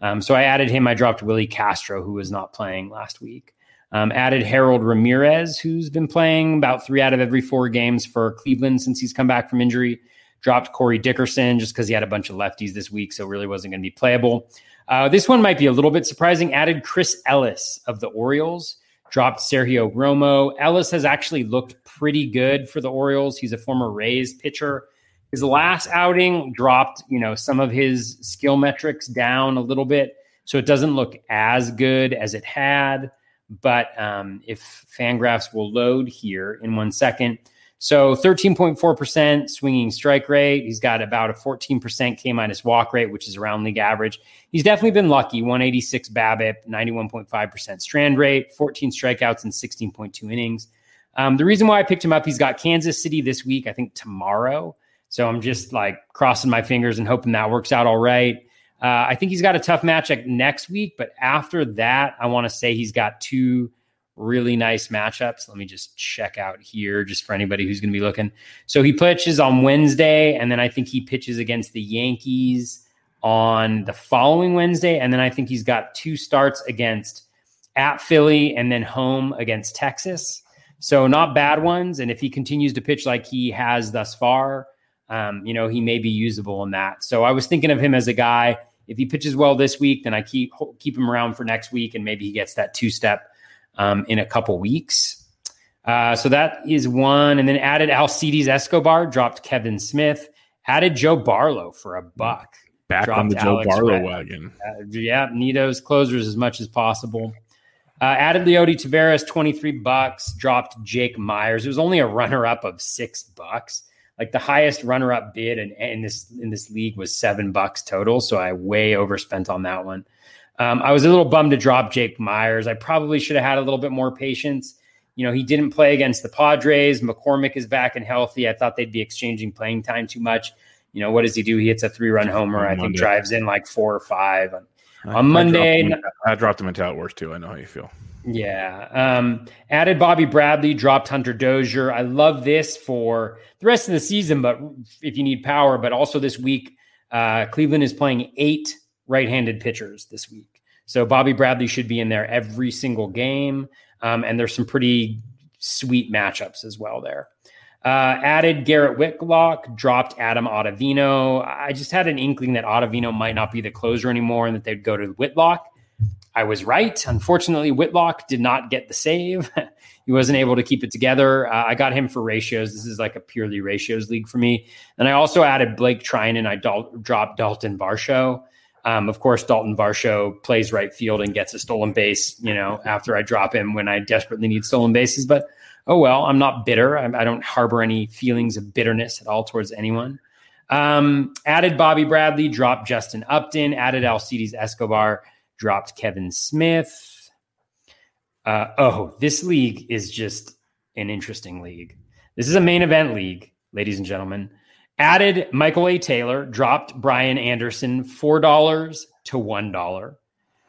Um, so I added him. I dropped Willi Castro, who was not playing last week. Um, added Harold Ramirez, who's been playing about three out of every four games for Cleveland since he's come back from injury. Dropped Corey Dickerson just because he had a bunch of lefties this week, so really wasn't going to be playable. Uh, this one might be a little bit surprising. Added Chris Ellis of the Orioles. Dropped Sergio Romo. Ellis has actually looked pretty good for the Orioles. He's a former Rays pitcher. His last outing dropped, you know, some of his skill metrics down a little bit, so it doesn't look as good as it had. But um, if Fangraphs will load here in one second. So 13.4% swinging strike rate. He's got about a 14% K minus walk rate, which is around league average. He's definitely been lucky 186 BABIP, 91.5% strand rate, 14 strikeouts in 16.2 innings. Um, the reason why I picked him up, he's got Kansas City this week, I think tomorrow. So I'm just like crossing my fingers and hoping that works out all right. Uh, I think he's got a tough matchup next week, but after that, I want to say he's got two really nice matchups. Let me just check out here, just for anybody who's going to be looking. So he pitches on Wednesday, and then I think he pitches against the Yankees on the following Wednesday, and then I think he's got two starts against at Philly and then home against Texas. So not bad ones. And if he continues to pitch like he has thus far, um, you know, he may be usable in that. So I was thinking of him as a guy. If he pitches well this week, then I keep keep him around for next week, and maybe he gets that two step um, in a couple weeks. Uh, so that is one, and then added Alcides Escobar, dropped Kevin Smith, added Joe Barlow for a buck. Back on the Joe Alex Barlow Red. wagon. Uh, yeah, need those closers as much as possible. Uh, added Leody Taveras, 23 bucks, dropped Jake Meyers. It was only a runner up of six bucks. Like the highest runner up bid in, in this in this league was seven bucks total. So I way overspent on that one. Um, I was a little bummed to drop Jake Meyers. I probably should have had a little bit more patience. You know, he didn't play against the Padres. McCormick is back and healthy. I thought they'd be exchanging playing time too much. You know, what does he do? He hits a three run homer. I think drives in like four or five. On, I, on Monday, I dropped, him, I dropped him into too. I know how you feel. Yeah. Um, added Bobby Bradley, dropped Hunter Dozier. I love this for the rest of the season, but if you need power, but also this week, uh, Cleveland is playing eight right-handed pitchers this week. So Bobby Bradley should be in there every single game. Um, and there's some pretty sweet matchups as well there. Uh, added Garrett Whitlock, dropped Adam Ottavino. I just had an inkling that Ottavino might not be the closer anymore and that they'd go to Whitlock. I was right. Unfortunately, Whitlock did not get the save. he wasn't able to keep it together. Uh, I got him for ratios. This is like a purely ratios league for me. And I also added Blake Treinen and I dropped Dalton Varsho. Um, of course, Dalton Varsho plays right field and gets a stolen base, you know, after I drop him when I desperately need stolen bases. But oh well, I'm not bitter. I, I don't harbor any feelings of bitterness at all towards anyone. Um, added Bobby Bradley, dropped Justin Upton, added Alcides Escobar, dropped Kevin Smith. Uh, oh, this league is just an interesting league. This is a main event league, ladies and gentlemen. Added Michael A. Taylor, dropped Brian Anderson $4 to $1.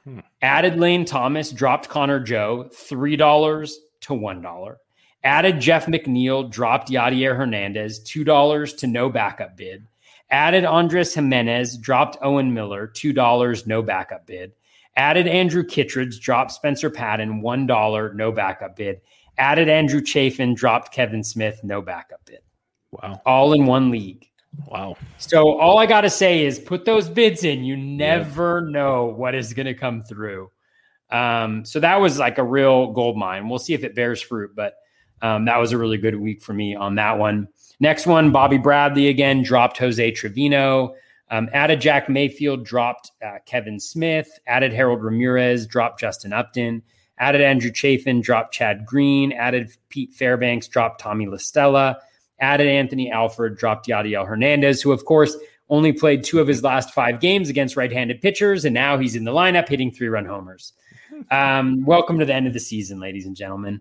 Hmm. Added Lane Thomas, dropped Connor Joe $3 to $1. Added Jeff McNeil, dropped Yadiel Hernandez $2 to no backup bid. Added Andres Gimenez, dropped Owen Miller $2, no backup bid. Added Andrew Kittredge, dropped Spencer Patton $1, no backup bid. Added Andrew Chafin, dropped Kevin Smith, no backup bid. Wow. All in one league. Wow. So all I got to say is put those bids in. You never yeah. know what is going to come through. Um, so that was like a real gold mine. We'll see if it bears fruit, but um, that was a really good week for me on that one. Next one, Bobby Bradley again dropped Jose Trevino. Um, added Jack Mayfield, dropped uh, Kevin Smith. Added Harold Ramirez, dropped Justin Upton. Added Andrew Chafin, dropped Chad Green. Added Pete Fairbanks, dropped Tommy La Stella, added Anthony Alford, dropped Yadiel Hernandez, who, of course, only played two of his last five games against right handed pitchers. And now he's in the lineup hitting three run homers. Um, welcome to the end of the season, ladies and gentlemen.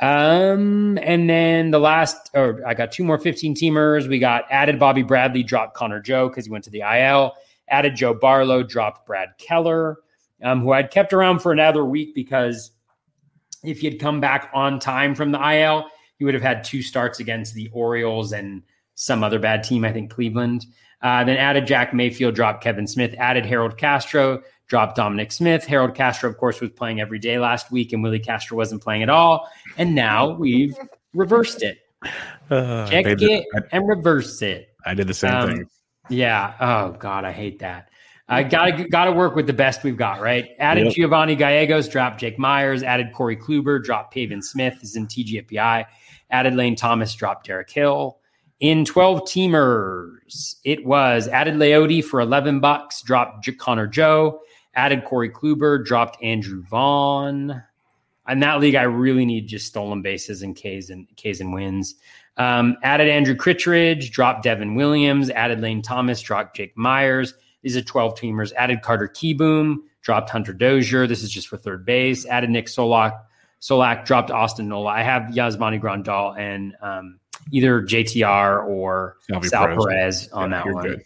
Um, and then the last, or I got two more 15 teamers. We got added Bobby Bradley, dropped Connor Joe because he went to the IL, added Joe Barlow, dropped Brad Keller, um, who I'd kept around for another week because if he had come back on time from the IL, he would have had two starts against the Orioles and some other bad team, I think Cleveland. Uh, then added Jack Mayfield, dropped Kevin Smith, added Harold Castro, dropped Dominic Smith. Harold Castro, of course, was playing every day last week, and Willi Castro wasn't playing at all. And now we've reversed it. Uh, Check it the, I, and reverse it. I did the same um, thing. Yeah. Oh God, I hate that. I gotta gotta work with the best we've got, right? Added yep. Giovanni Gallegos, dropped Jake Meyers, added Corey Kluber, dropped Pavin Smith, is in TGFBI, added Lane Thomas, dropped Derek Hill. In 12 teamers, it was added Leody for 11 bucks, dropped J- Connor Joe, added Corey Kluber, dropped Andrew Vaughn. in that league, I really need just stolen bases and Ks and Ks and wins. Um, added Andrew Kittredge, dropped Devin Williams, added Lane Thomas, dropped Jake Meyers. These are 12 teamers. Added Carter Kieboom, dropped Hunter Dozier. This is just for third base. Added Nick Solak, Solak dropped Austin Nola. I have Yasmani Grandal and um, either JTR or Salvi Sal Perez, Perez on yeah, that one. Good.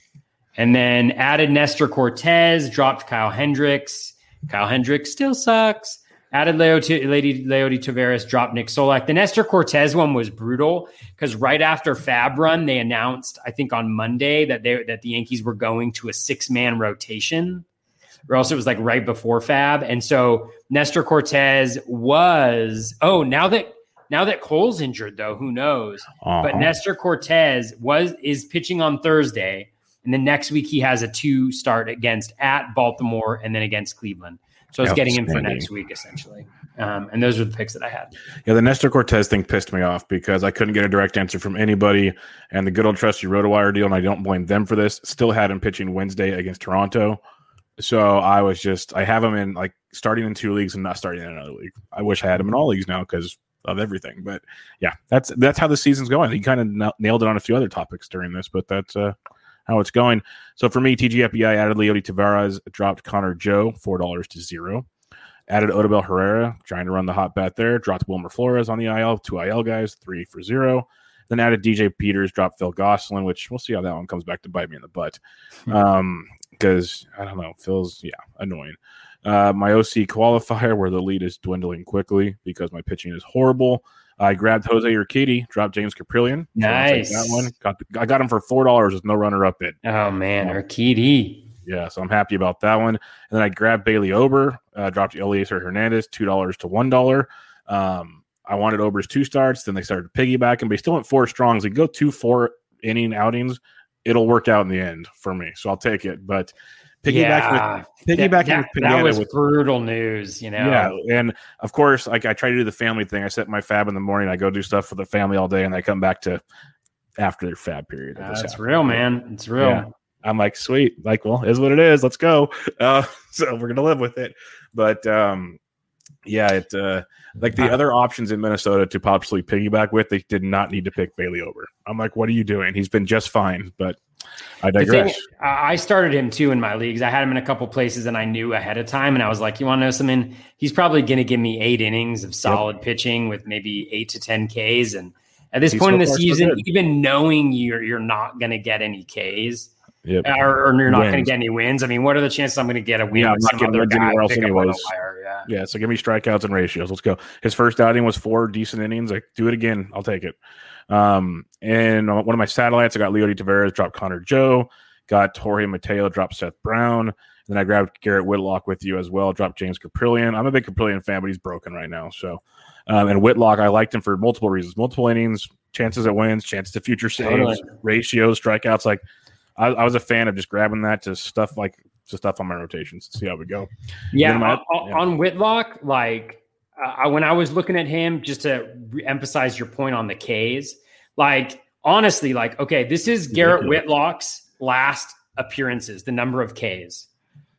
And then added Nestor Cortes, dropped Kyle Hendricks. Kyle Hendricks still sucks. Added Leo to Lady Leody Taveras, dropped Nick Solak. The Nestor Cortes one was brutal because right after Fab run, they announced, I think on Monday, that they that the Yankees were going to a six man rotation, or else it was like right before Fab. And so Nestor Cortes was oh now that now that Cole's injured though, who knows? Uh-huh. But Nestor Cortes was is pitching on Thursday, and then next week he has a two start against at Baltimore and then against Cleveland. So it's getting him for next week essentially. Um, and those are the picks that I had. Yeah, the Nestor Cortes thing pissed me off because I couldn't get a direct answer from anybody. And the good old trusty RotoWire deal, and I don't blame them for this, still had him pitching Wednesday against Toronto. So I was just, I have him in like starting in two leagues and not starting in another league. I wish I had him in all leagues now because of everything. But yeah, that's that's how the season's going. He kind of nailed it on a few other topics during this, but that's uh, how it's going. So for me, TGFBI added Leody Taveras, dropped Connor Joe, $4 to zero. Added Odubel Herrera, trying to run the hot bat there. Dropped Wilmer Flores on the IL, two IL guys, three for zero. Then added DJ Peters, dropped Phil Gosselin, which we'll see how that one comes back to bite me in the butt. Hmm. Um, because I don't know, Phil's yeah, annoying. Uh, my OC qualifier, where the lead is dwindling quickly because my pitching is horrible. I grabbed Jose Urquidy, dropped James Kaprielian. Nice. that one. Got I got him for four dollars with no runner up bid. Oh man, Urquidy. Yeah, so I'm happy about that one. And then I grabbed Bailey Ober, uh, dropped Elieser Hernandez, two dollars to one dollar. Um, I wanted Ober's two starts. Then they started piggybacking, but he still went four strongs. They go two four inning outings. It'll work out in the end for me, so I'll take it. But piggybacking yeah, with piggybacking that, with that was with, brutal news, you know. Yeah, and of course, like I try to do the family thing. I set my fab in the morning. I go do stuff for the family all day, and I come back to after their fab period. Uh, it's real, man. It's real. Yeah. I'm like, sweet, like, well, is what it is. Let's go. Uh, so we're gonna live with it. But um, yeah, it uh, like the uh, other options in Minnesota to possibly piggyback with, they did not need to pick Bailey Ober. I'm like, what are you doing? He's been just fine, but I digress. Thing, I started him too in my leagues. I had him in a couple places, and I knew ahead of time. And I was like, "You want to know something? He's probably going to give me eight innings of solid yep. pitching with maybe eight to ten Ks." And at this He's point so in the season, even knowing you're you're not going to get any Ks, yep. or, or, you're not going to get any wins. I mean, what are the chances I'm going to get a win? Yeah, I'm not getting anywhere else anyways. Yeah. yeah, so give me strikeouts and ratios. Let's go. His first outing was four decent innings. Like, do it again. I'll take it. Um, and one of my satellites, I got Leody Taveras, dropped Connor Joe, got Jorge Mateo, dropped Seth Brown. Then I grabbed Garrett Whitlock with you as well, dropped James Kaprielian. I'm a big Kaprielian fan, but he's broken right now. So, um, and Whitlock, I liked him for multiple reasons, multiple innings, chances at wins, chances to future saves, ratios, strikeouts. Like, I, I, was a fan of just grabbing that to stuff like to stuff on my rotations to see how we go. Yeah, my, on, yeah. on Whitlock, like uh, when I was looking at him, just to emphasize your point on the K's, like honestly, like okay, this is Garrett Whitlock's last appearances. The number of K's: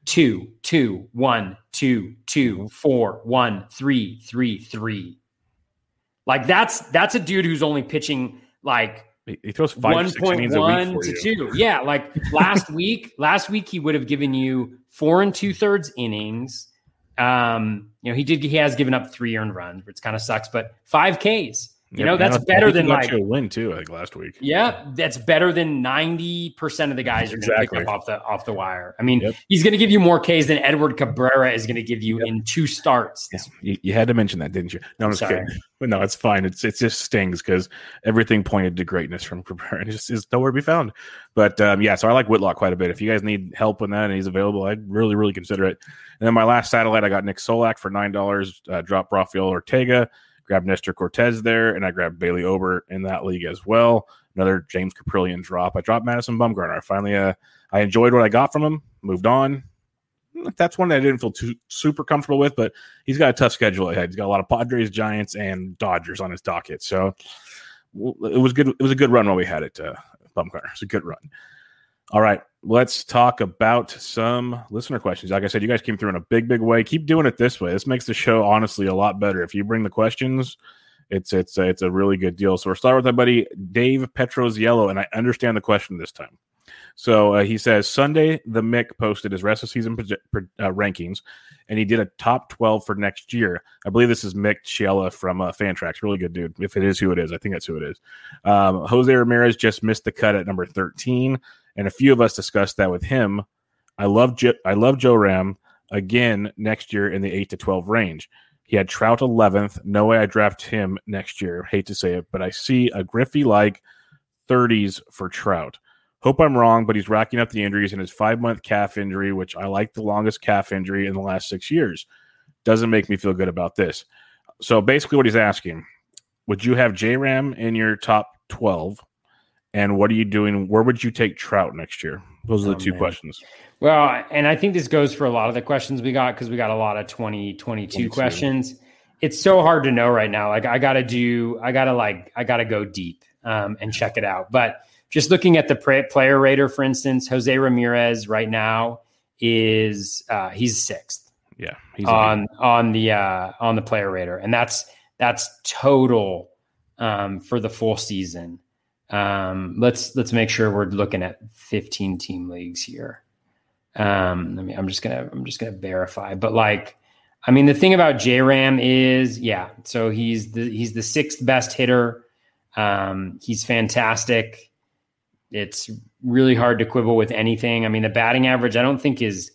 two, two, one, two, two, four, one, three, three, three. Like that's that's a dude who's only pitching like he throws five, one point one to two. Yeah, like last week. Last week he would have given you four and two thirds innings um, you know, he did. He has given up three earned runs, which kind of sucks. But five Ks. You yeah, know, that's better than like a win too. Think last week. Yeah, that's better than ninety percent of the guys are going to pick up off the off the wire. I mean, yep. he's going to give you more Ks than Edward Cabrera is going to give you yep. in two starts. Yeah. You, you, had to mention that, didn't you? No, I'm just Sorry. kidding. But no, it's fine. It's it just stings because everything pointed to greatness from Cabrera. It just is nowhere to be found. But um, yeah, so I like Whitlock quite a bit. If you guys need help with that and he's available, I'd really really consider it. And then my last satellite, I got Nick Solak for nine dollars. Uh, drop Rafael Ortega grabbed Nestor Cortes there, and I grabbed Bailey Ober in that league as well. Another James Kaprielian drop. I dropped Madison Bumgarner. I finally, uh, I enjoyed what I got from him. Moved on. That's one that I didn't feel too super comfortable with, but he's got a tough schedule ahead. He's got a lot of Padres, Giants, and Dodgers on his docket. So it was good. It was a good run while we had it. Uh, Bumgarner. It's a good run. All right, let's talk about some listener questions. Like I said, you guys came through in a big, big way. Keep doing it this way. This makes the show honestly a lot better. If you bring the questions, it's it's a, it's a really good deal. So we're starting with our buddy Dave Petros Yellow, and I understand the question this time. So uh, he says Sunday the Mick posted his rest of season uh, rankings, and he did a top twelve for next year. I believe this is Mick Chiella from uh, Fantrax, really good dude. If it is who it is, I think that's who it is. Um, Jose Ramirez just missed the cut at number thirteen, and a few of us discussed that with him. I love I love Joe Ram again next year in the eight to twelve range. He had Trout 11th. No way I draft him next year. Hate to say it, but I see a Griffey like 30s for Trout. Hope I'm wrong, but he's racking up the injuries in his five month calf injury, which I like the longest calf injury in the last six years. Doesn't make me feel good about this. So basically, what he's asking would you have J Ram in your top 12? And what are you doing? Where would you take Trout next year? Those are the oh, two man. questions. Well, and I think this goes for a lot of the questions we got because we got a lot of 2022 questions. It's so hard to know right now. Like, I got to do, I got to like, I got to go deep um, and check it out. But just looking at the player rater, for instance, Jose Ramirez right now is uh, he's sixth. Yeah, he's on on the uh, on the player rater, and that's that's total um, for the full season. Um, let's let's make sure we're looking at 15 team leagues here. Um, I mean, I'm just gonna I'm just gonna verify, but like, I mean, the thing about J Ram is, yeah, so he's the he's the sixth best hitter. Um, he's fantastic. It's really hard to quibble with anything. I mean, the batting average, I don't think is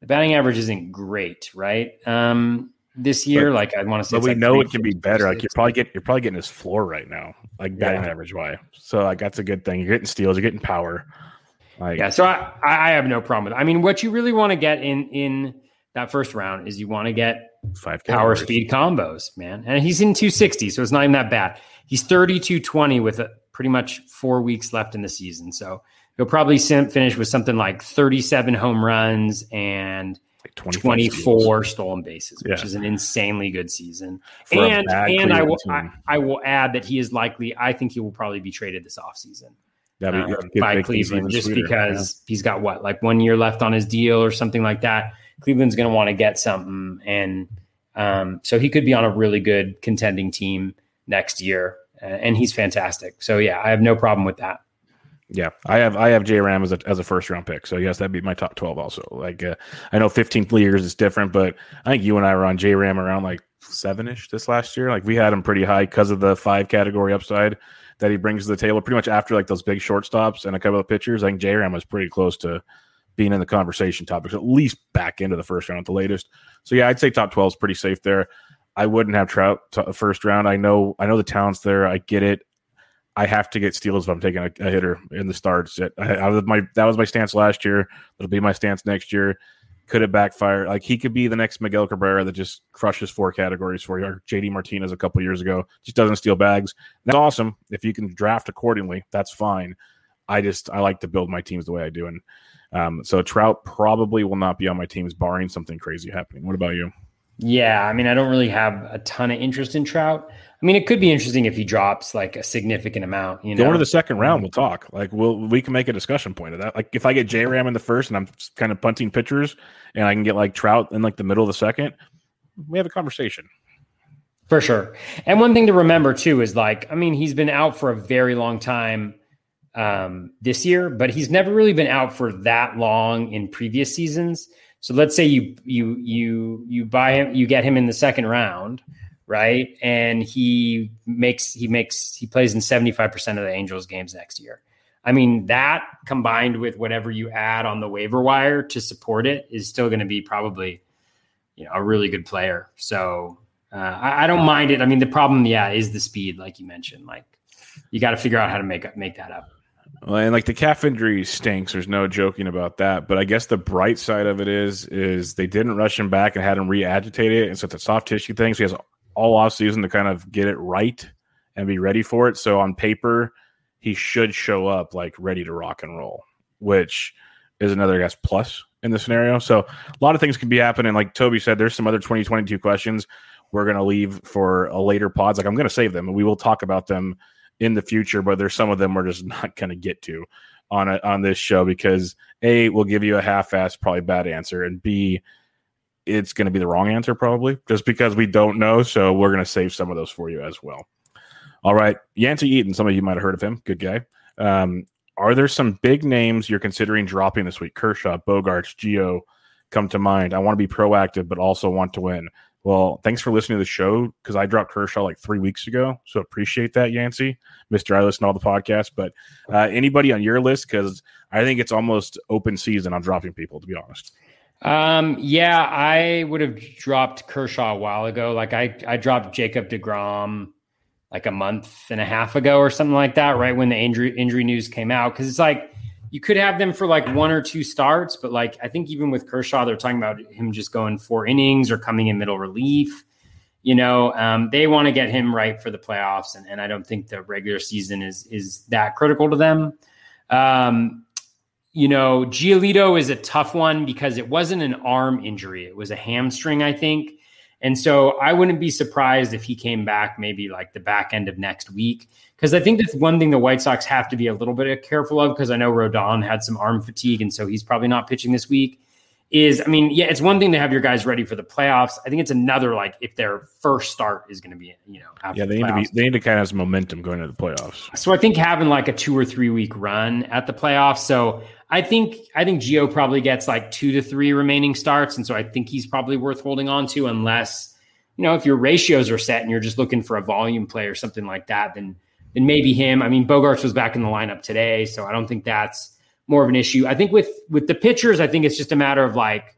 the batting average isn't great, right? Um, this year, but, like I want to say, but we like know it can be better. Like you're probably getting, you're probably getting his floor right now, like batting yeah. average wise. So like that's a good thing. You're getting steals, you're getting power. Like, yeah, so I, I have no problem with. It. I mean, what you really want to get in in that first round is you want to get five power speed combos, man. And he's in 260, so it's not even that bad. He's 3220 with a pretty much four weeks left in the season. So he'll probably finish with something like 37 home runs and like 24 stolen bases, which yeah. is an insanely good season. For and and I will I, I, will add that he is likely. I think he will probably be traded this offseason. Um, by Cleveland, just sweeter, because yeah. he's got what like one year left on his deal or something like that. Cleveland's going to want to get something, and um, so he could be on a really good contending team next year and he's fantastic. So yeah, I have no problem with that. Yeah, I have I have J Ram as a as a first round pick. So yes, that'd be my top twelve. Also, like uh, I know fifteenth years is different, but I think you and I were on J Ram around like seven ish this last year. Like we had him pretty high because of the five category upside that he brings to the table. Pretty much after like those big shortstops and a couple of pitchers, I think J Ram was pretty close to being in the conversation topics, at least back into the first round at the latest. So yeah, I'd say top twelve is pretty safe there. I wouldn't have Trout t- first round. I know I know the talent's there. I get it. I have to get steals if I'm taking a, a hitter in the starts. I, I, my that was my stance last year. It'll be my stance next year. Could it backfire? Like he could be the next Miguel Cabrera that just crushes four categories for you, or JD Martinez a couple years ago, just doesn't steal bags. That's awesome. If you can draft accordingly, that's fine. I just I like to build my teams the way I do, and um, so Trout probably will not be on my teams, barring something crazy happening. What about you? Yeah, I mean, I don't really have a ton of interest in Trout. I mean, it could be interesting if he drops like a significant amount. You know, go to the second round. We'll talk. Like, we'll we can make a discussion point of that. Like, if I get J Ram in the first and I'm kind of punting pitchers, and I can get like Trout in like the middle of the second, we have a conversation. For sure. And one thing to remember too is like, I mean, he's been out for a very long time um, this year, but he's never really been out for that long in previous seasons. So let's say you you you you buy him, you get him in the second round, right? And he makes he makes he plays in 75% of the Angels games next year. I mean, that combined with whatever you add on the waiver wire to support it is still going to be probably, you know, a really good player. So uh, I, I, don't mind it. I mean, the problem, yeah, is the speed, like you mentioned. Like you got to figure out how to make make that up. And like the calf injury stinks. There's no joking about that. But I guess the bright side of it is, is they didn't rush him back and had him re-agitate it, and so it's a soft tissue thing. So he has all off season to kind of get it right and be ready for it. So on paper, he should show up like ready to rock and roll, which is another I guess plus in the scenario. So a lot of things can be happening. Like Toby said, there's some other 2022 questions we're to leave for a later pods. Like I'm to save them and we will talk about them in the future, but there's some of them we're just not going to get to. on a, on this show because a we'll give you a half-assed, probably bad answer, and b it's going to be the wrong answer probably just because we don't know. So we're going to save some of those for you as well. All right, Yancey Eaton. Some of you might have heard of him. Good guy. Um, are there some big names you're considering dropping this week? Kershaw, Bogaerts, Geo come to mind. I want to be proactive, but also want to win. Well, thanks for listening to the show because I dropped Kershaw like three weeks ago. So appreciate that, Yancey. Mr. I listen to all the podcasts, but uh, anybody on your list? Because I think it's almost open season on dropping people, to be honest. Um, yeah, I would have dropped Kershaw a while ago. Like I, I dropped Jacob DeGrom like a month and a half ago or something like that, right when the injury injury news came out. Because it's like you could have them for like one or two starts, but like I think even with Kershaw, they're talking about him just going four innings or coming in middle relief. You know, um, they want to get him right for the playoffs, and, and I don't think the regular season is is that critical to them. Um, you know, Giolito is a tough one because it wasn't an arm injury; it was a hamstring, I think. And so I wouldn't be surprised if he came back maybe like the back end of next week. Because I think that's one thing the White Sox have to be a little bit careful of because I know Rodon had some arm fatigue. And so he's probably not pitching this week. Is, I mean, yeah, it's one thing to have your guys ready for the playoffs. I think it's another like if their first start is going to be, you know, yeah, they the need to be, they need to kind of have some momentum going into the playoffs. So I think having like a two or three week run at the playoffs. So I think I think Gio probably gets like two to three remaining starts, and so I think he's probably worth holding on to unless you know if your ratios are set and you're just looking for a volume play or something like that, then then maybe him. I mean, Bogaerts was back in the lineup today, so I don't think that's more of an issue. I think with with the pitchers, I think it's just a matter of like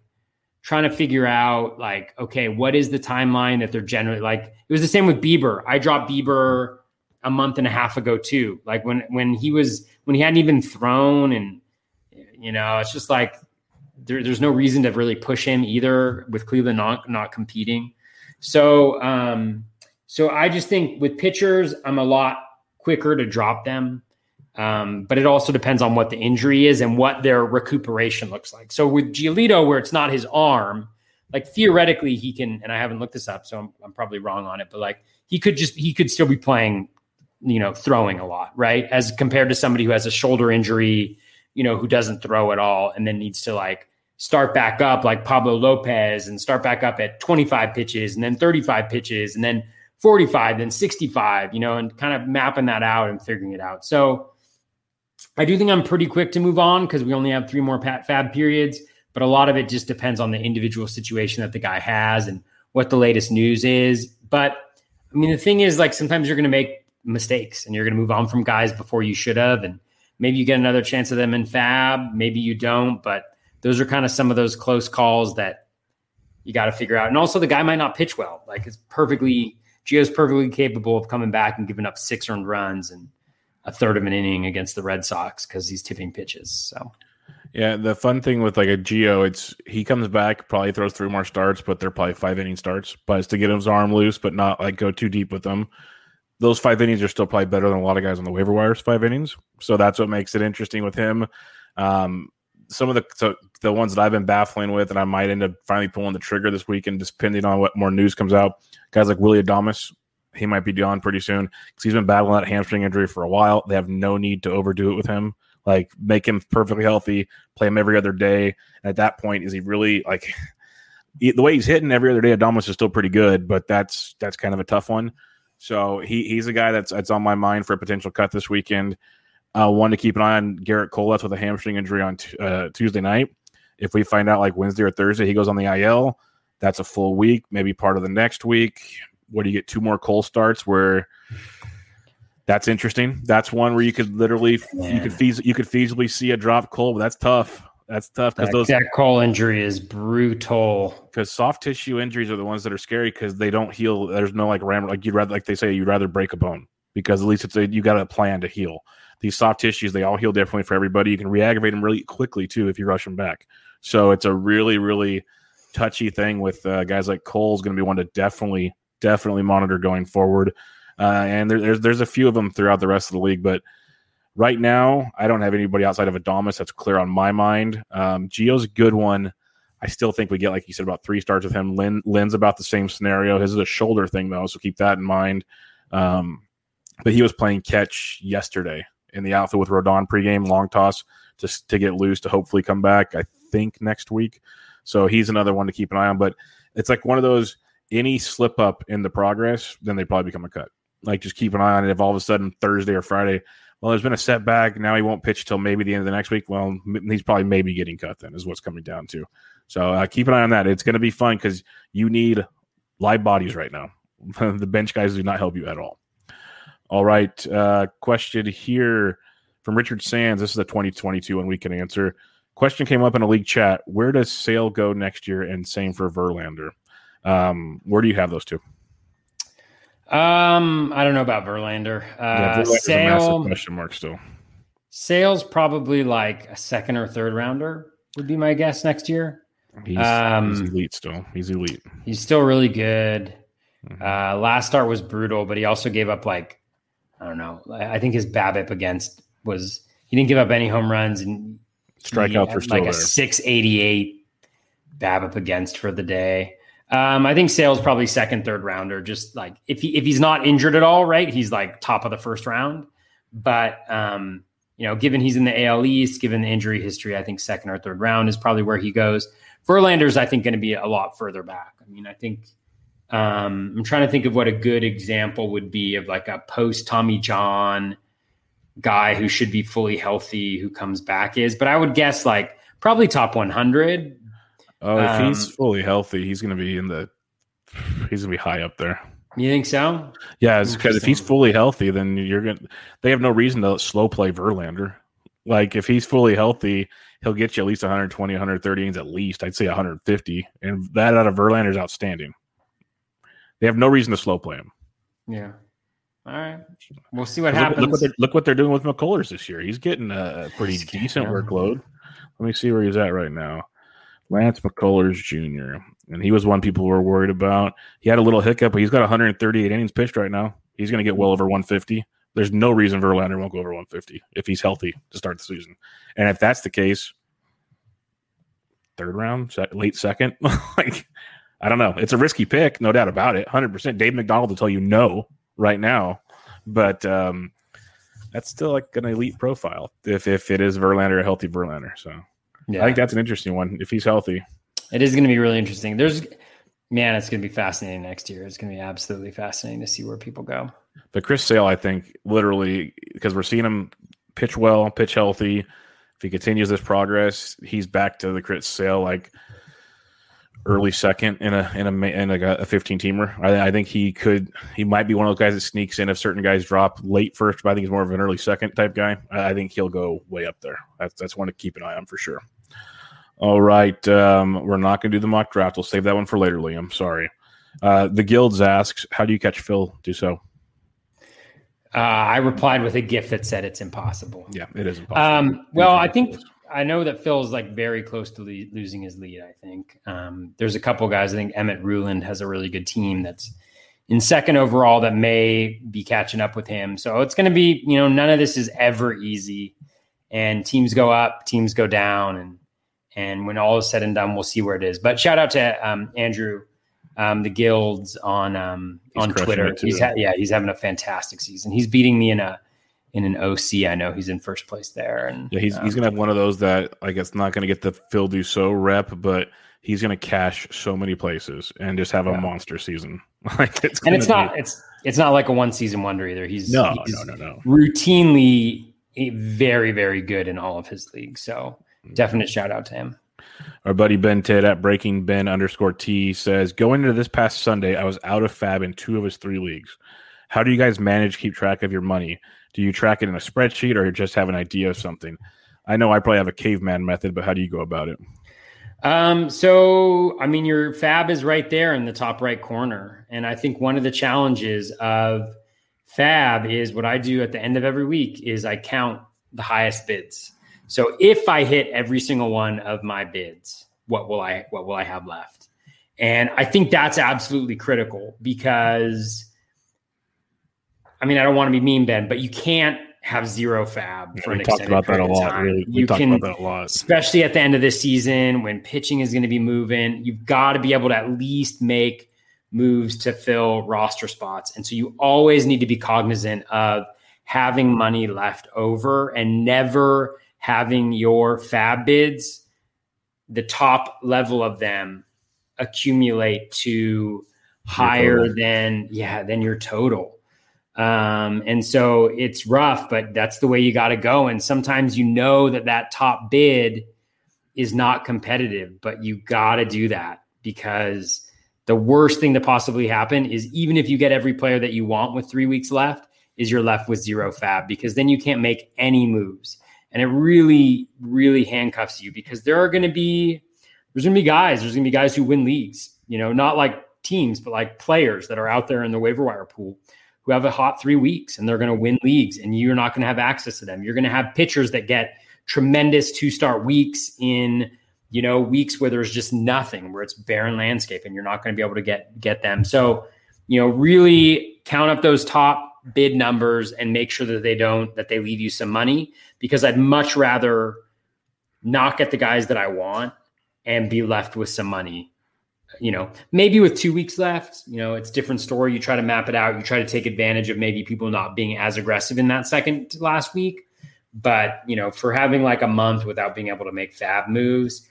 trying to figure out like okay, what is the timeline that they're generally like. It was the same with Bieber. I dropped Bieber a month and a half ago too. Like when when he was when he hadn't even thrown and you know, it's just like there, there's no reason to really push him either with Cleveland not not competing. So um, so I just think with pitchers, I'm a lot quicker to drop them. Um, but it also depends on what the injury is and what their recuperation looks like. So with Giolito, where it's not his arm, like theoretically he can, and I haven't looked this up, so I'm, I'm probably wrong on it, but like he could just he could still be playing, you know, throwing a lot, right? As compared to somebody who has a shoulder injury you know, who doesn't throw at all and then needs to like start back up like Pablo Lopez and start back up at 25 pitches and then 35 pitches and then 45, then 65, you know, and kind of mapping that out and figuring it out. So I do think I'm pretty quick to move on because we only have three more pat fab periods, but a lot of it just depends on the individual situation that the guy has and what the latest news is. But I mean, the thing is, like, sometimes you're going to make mistakes and you're going to move on from guys before you should have. And Maybe you get another chance of them in Fab. Maybe you don't. But those are kind of some of those close calls that you got to figure out. And also, the guy might not pitch well. Like it's perfectly, Gio's perfectly capable of coming back and giving up six earned runs and a third of an inning against the Red Sox because he's tipping pitches. So. Yeah, the fun thing with like a Gio, it's he comes back, probably throws three more starts, but they're probably five inning starts. But it's to get his arm loose, but not like go too deep with them those five innings are still probably better than a lot of guys on the waiver wires five innings. So that's what makes it interesting with him. Um, some of the so the ones that I've been baffling with, and I might end up finally pulling the trigger this weekend, depending on what more news comes out. Guys like Willy Adames, he might be done pretty soon because he's been battling that hamstring injury for a while. They have no need to overdo it with him. Like make him perfectly healthy, play him every other day. And at that point, is he really like the way he's hitting every other day? Adames is still pretty good, but that's that's kind of a tough one. So he he's a guy that's that's on my mind for a potential cut this weekend. Uh, one to keep an eye on Gerrit Cole. That's with a hamstring injury on t- uh, Tuesday night. If we find out like Wednesday or Thursday he goes on the IL, that's a full week, maybe part of the next week. What do you get? Two more Cole starts where that's interesting. That's one where you could literally yeah. you could feas- you could feasibly see a drop Cole, but that's tough. That's tough because those that Cole injury is brutal. Because soft tissue injuries are the ones that are scary because they don't heal. There's no like ram like you'd rather like they say you'd rather break a bone because at least it's a you got a plan to heal. These soft tissues they all heal differently for everybody. You can reaggravate them really quickly too if you rush them back. So it's a really really touchy thing with uh, guys like Cole's going to be one to definitely definitely monitor going forward. Uh, and there, there's there's a few of them throughout the rest of the league, but Right now, I don't have anybody outside of Adames that's clear on my mind. Um, Gio's a good one. I still think we get, like you said, about three starts with him. Lynn, Lynn's about the same scenario. His is a shoulder thing, though, so keep that in mind. Um, but he was playing catch yesterday, in the outfield with Rodon pregame, long toss just to get loose to hopefully come back. I think next week. So he's another one to keep an eye on. But it's like one of those any slip up in the progress, then they probably become a cut. Like just keep an eye on it. If all of a sudden Thursday or Friday, well, there's been a setback. Now he won't pitch till maybe the end of the next week. Well, he's probably maybe getting cut. Then is what's coming down to. So uh, keep an eye on that. It's going to be fun because you need live bodies right now. the bench guys do not help you at all. All right. Uh, question here from Richard Sands. This is a 2022 one we can answer. Question came up in a league chat. Where does Sale go next year? And same for Verlander. Um, where do you have those two? Um, I don't know about Verlander. Uh, yeah, Sale question mark still. Sales probably like a second or third rounder would be my guess next year. He's, um, he's elite still. He's elite. He's still really good. Mm-hmm. Uh, last start was brutal, but he also gave up like I don't know. I think his BABIP against was he didn't give up any home runs and strikeouts were still like there. a six eighty eight BABIP against for the day. Um, I think Sale's probably second, third rounder. Just like if he if he's not injured at all, right? He's like top of the first round. But um, you know, given he's in the AL East, given the injury history, I think second or third round is probably where he goes. Verlander's, I think, going to be a lot further back. I mean, I think um, I'm trying to think of what a good example would be of like a post Tommy John guy who should be fully healthy who comes back is, but I would guess like probably top 100, Oh, if um, he's fully healthy, he's going to be in the. He's going to be high up there. You think so? Yeah, because if he's fully healthy, then you're going. to They have no reason to slow play Verlander. Like if he's fully healthy, he'll get you at least 120, 130 innings at least. I'd say 150, and that out of Verlander is outstanding. They have no reason to slow play him. Yeah. All right. We'll see what happens. Look what, they're, look what they're doing with McCullers this year. He's getting a pretty decent workload. Let me see where he's at right now. Lance McCullers Jr. And he was one people were worried about. He had a little hiccup, but he's got 138 innings pitched right now. He's going to get well over 150. There's no reason Verlander won't go over 150 if he's healthy to start the season. And if that's the case, third round, late second, like I don't know. It's a risky pick, no doubt about it. 100%. Dave McDonald will tell you no right now, but um, that's still like an elite profile if if it is Verlander, a healthy Verlander. So yeah. I think that's an interesting one if he's healthy. It is going to be really interesting. There's, man, it's going to be fascinating next year. It's going to be absolutely fascinating to see where people go. But Chris Sale, I think, literally, because we're seeing him pitch well, pitch healthy. If he continues this progress, he's back to the Chris Sale like early second in a in a in like a, 15 teamer. I, I, think he could he might be one of those guys that sneaks in if certain guys drop late first, but I think he's more of an early second type guy. I, I think he'll go way up there. That's that's one to keep an eye on for sure. All right. Um, we're not going to do the mock draft. We'll save that one for later, Liam. Sorry. Uh, the Guilds asks, how do you catch Phil Dussault? Uh, I replied with a gift that said it's impossible. Yeah, it is impossible. Um, well, I think I know that Phil's like very close to le- losing his lead. I think um, there's a couple guys. I think Emmett Ruland has a really good team that's in second overall that may be catching up with him. So it's going to be, you know, none of this is ever easy, and teams go up, teams go down, and and when all is said and done, we'll see where it is. But shout out to um, Andrew, um, the guilds on um, on Twitter. He's ha- yeah, he's having a fantastic season. He's beating me in a in an OC. I know he's in first place there, and yeah, he's um, he's gonna have one of those that I guess not gonna get the Phil Dussault rep, but he's gonna cash so many places and just have a yeah. monster season. like it's and it's be... not it's it's not like a one season wonder either. He's no he's no no no routinely very very good in all of his leagues. So definite shout out to him. Our buddy Ben Ted at Breaking Ben underscore T says, going into this past Sunday, I was out of fab in two of his three leagues. How do you guys manage keep track of your money? Do you track it in a spreadsheet or just have an idea of something? I know I probably have a caveman method, but how do you go about it? Um, so I mean, your fab is right there in the top right corner. And I think one of the challenges of fab is what I do at the end of every week is I count the highest bids. So if I hit every single one of my bids, what will I what will I have left? And I think that's absolutely critical because I mean I don't want to be mean, Ben, but you can't have zero fab yeah, for an extended about that a lot. Time. Really, you can, about that a lot, especially at the end of the season when pitching is going to be moving. You've got to be able to at least make moves to fill roster spots, and so you always need to be cognizant of having money left over and never having your fab bids, the top level of them accumulate to higher than yeah than your total um, and so it's rough but that's the way you got to go. And sometimes you know that that top bid is not competitive but you got to do that because the worst thing to possibly happen is even if you get every player that you want with three weeks left is you're left with zero fab because then you can't make any moves. And it really really handcuffs you because there are going to be there's going to be guys there's going to be guys who win leagues you know not like teams but like players that are out there in the waiver wire pool who have a hot three weeks and they're going to win leagues and you're not going to have access to them you're going to have pitchers that get tremendous two start weeks in you know weeks where there's just nothing where it's barren landscape and you're not going to be able to get get them so you know really count up those top bid numbers and make sure that they don't that they leave you some money because I'd much rather not get the guys that I want and be left with some money. You know, maybe with two weeks left, you know, it's different story. You try to map it out. You try to take advantage of maybe people not being as aggressive in that second last week. But, you know, for having like a month without being able to make FAAB moves,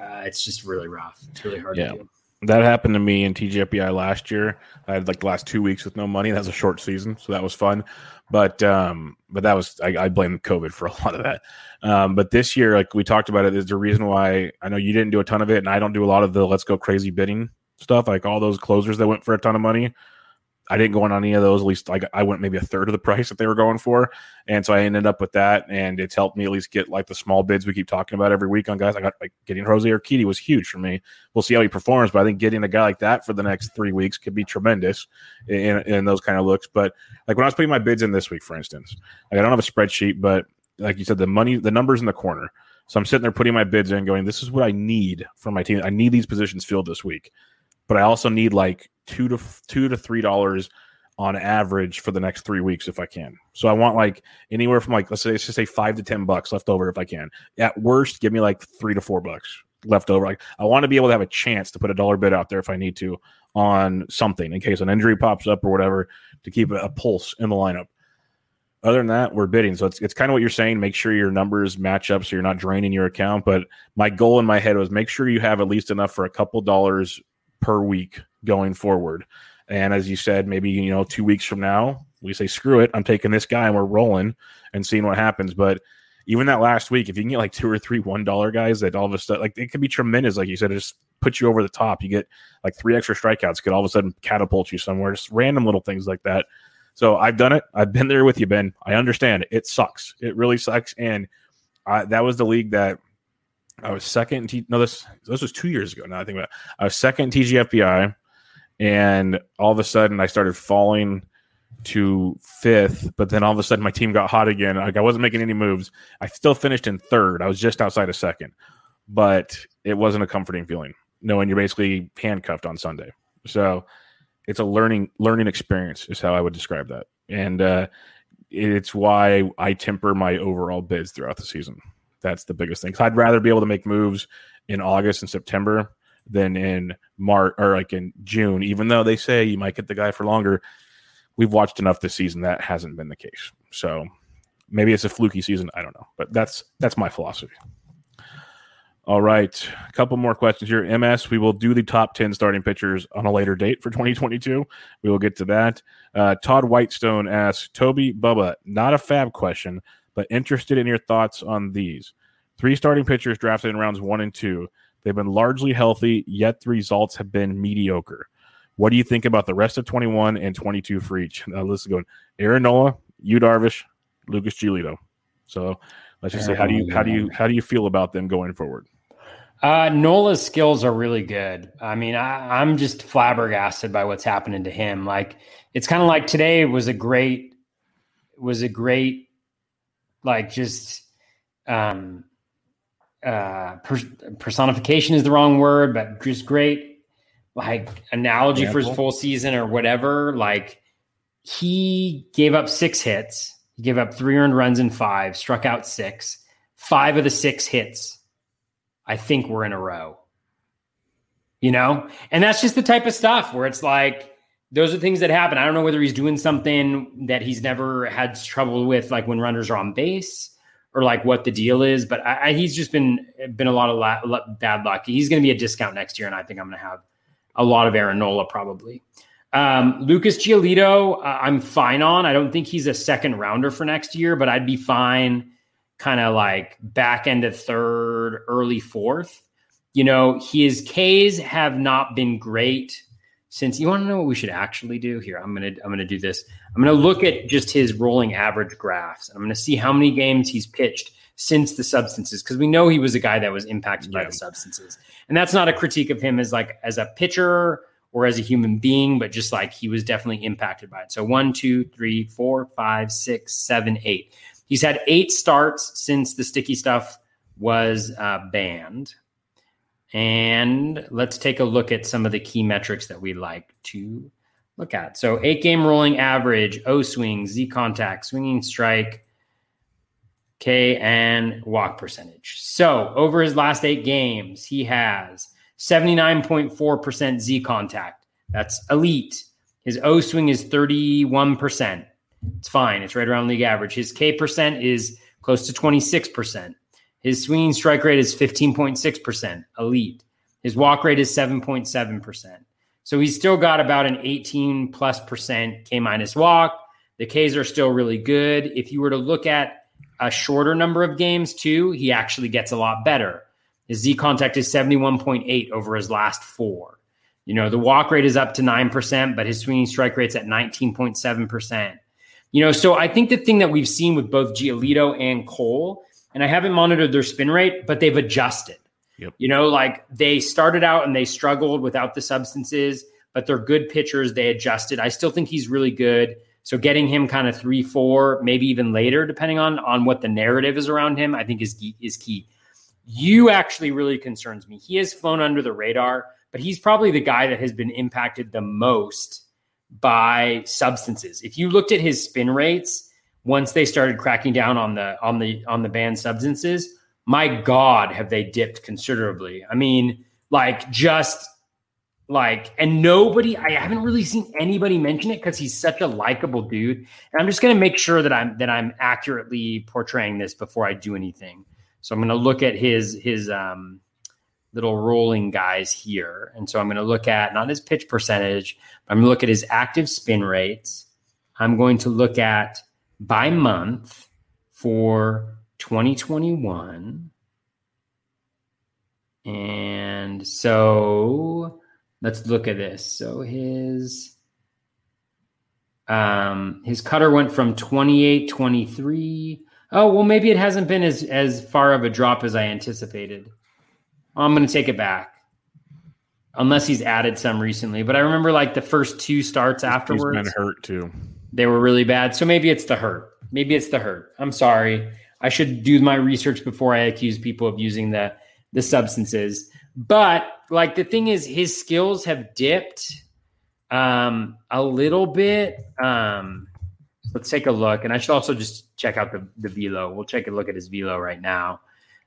uh, it's just really rough. It's really hard yeah. to do. That happened to me in TGFBI last year. I had like the last two weeks with no money. That was a short season, so that was fun. But um, but that was I, I blame COVID for a lot of that. Um, but this year, like we talked about it, is the reason why I know you didn't do a ton of it, and I don't do a lot of the let's go crazy bidding stuff. Like all those closers that went for a ton of money, I didn't go on any of those. At least like I went maybe a third of the price that they were going for, and so I ended up with that, and it's helped me at least get like the small bids we keep talking about every week on guys. I got like getting Jose Urquidy was huge for me. We'll see how he performs, but I think getting a guy like that for the next three weeks could be tremendous in, in those kind of looks. But like when I was putting my bids in this week, for instance, like I don't have a spreadsheet, but like you said, the money, the numbers in the corner. So I'm sitting there putting my bids in, going, "This is what I need for my team. I need these positions filled this week, but I also need like two to two to three dollars." on average for the next three weeks if I can. So I want like anywhere from like let's say let's just say five to ten bucks left over if I can. At worst, give me like three to four bucks left over. Like I want to be able to have a chance to put a dollar bid out there if I need to on something in case an injury pops up or whatever to keep a, a pulse in the lineup. Other than that, we're bidding. So it's, it's kind of what you're saying. Make sure your numbers match up so you're not draining your account. But my goal in my head was make sure you have at least enough for a couple dollars per week going forward. And as you said, maybe you know, two weeks from now, we say, screw it, I'm taking this guy and we're rolling and seeing what happens. But even that last week, if you can get like two or three one dollar guys that all of a sudden like it could be tremendous, like you said, it just puts you over the top. You get like three extra strikeouts, could all of a sudden catapult you somewhere, just random little things like that. So I've done it. I've been there with you, Ben. I understand. It sucks. It really sucks. And I, that was the league that I was second. T- no, this this was two years ago. Now I think about it. I was second TGFBI and all of a sudden I started falling to fifth, but then all of a sudden my team got hot again. Like I wasn't making any moves. I still finished in third. I was just outside of second, but it wasn't a comforting feeling knowing you're basically handcuffed on Sunday. So it's a learning learning experience is how I would describe that, and uh, it's why I temper my overall bids throughout the season. That's the biggest thing. I'd rather be able to make moves in August and September than in March or like in June, even though they say you might get the guy for longer. We've watched enough this season that hasn't been the case. So maybe it's a fluky season. I don't know, but that's that's my philosophy. All right, a couple more questions here. MS, we will do the top 10 starting pitchers on a later date for 2022. We will get to that. Uh, Todd Whitestone asks Toby Bubba, not a FAAB question, but interested in your thoughts on these. Three starting pitchers drafted in rounds one and two. They've been largely healthy, yet the results have been mediocre. What do you think about the rest of 21 and 22 for each? Now, let's go. Aaron Nola, Yu Darvish, Lucas Giolito. So let's just say, how do you how do you how do you feel about them going forward? Uh, Nola's skills are really good. I mean, I, I'm just flabbergasted by what's happening to him. Like, it's kind of like today was a great, was a great, like just um, uh, per- personification is the wrong word, but just great like analogy Example. for his full season or whatever. Like he gave up six hits, he gave up three earned runs in five, struck out six. Five of the six hits, I think, were in a row. You know, and that's just the type of stuff where it's like those are things that happen. I don't know whether he's doing something that he's never had trouble with, like when runners are on base, or like what the deal is. But I, I, he's just been been a lot of la- bad luck. He's going to be a discount next year, and I think I'm going to have a lot of Aaron Nola probably. Um, Lucas Giolito, uh, I'm fine on. I don't think he's a second rounder for next year, but I'd be fine, kind of like back end of third, early fourth. You know, his Ks have not been great since you want to know what we should actually do here i'm gonna i'm gonna do this i'm gonna look at just his rolling average graphs and i'm gonna see how many games he's pitched since the substances because we know he was a guy that was impacted yeah. by the substances. And that's not a critique of him as like as a pitcher or as a human being but just like he was definitely impacted by it. So one two three four five six seven eight. He's had eight starts since the sticky stuff was uh, banned. And let's take a look at some of the key metrics that we like to look at. So, eight game rolling average, O swing, Z contact, swinging strike, K, and walk percentage. So, over his last eight games, he has 79.4% Z contact. That's elite. His O swing is 31%. It's fine. It's right around league average. His K percent is close to 26%. His swinging strike rate is 15.6%, elite. His walk rate is 7.7%. So he's still got about an 18 plus percent K minus walk. The Ks are still really good. If you were to look at a shorter number of games too, he actually gets a lot better. His Z contact is 71.8 over his last four. You know, the walk rate is up to 9%, but his swinging strike rate's at 19.7%. You know, so I think the thing that we've seen with both Giolito and Cole and I haven't monitored their spin rate, but they've adjusted. Yep. You know, like they started out and they struggled without the substances, but they're good pitchers. They adjusted. I still think he's really good. So getting him kind of three, four, maybe even later, depending on on what the narrative is around him, I think is is key. Yu actually really concerns me. He has flown under the radar, but he's probably the guy that has been impacted the most by substances. If you looked at his spin rates, once they started cracking down on the on the on the banned substances, my God, have they dipped considerably? I mean, like just like and nobody i haven't really seen anybody mention it because he's such a likable dude. And i'm just going to make sure that i'm that i'm accurately portraying this before i do anything. So i'm going to look at his his um little rolling guys here. And so i'm going to look at not his pitch percentage i'm going to look at his active spin rates. I'm going to look at by month for 2021. And so let's look at this. So his um his cutter went from 28 23. Oh, well maybe it hasn't been as as far of a drop as I anticipated. I'm going to take it back. Unless he's added some recently, but I remember like the first two starts afterwards. He's been hurt too they were really bad. So maybe it's the hurt. Maybe it's the hurt. I'm sorry. I should do my research before I accuse people of using the the substances. But like the thing is, his skills have dipped um, a little bit. Um, let's take a look, and I should also just check out the the velo. We'll take a look at his velo right now.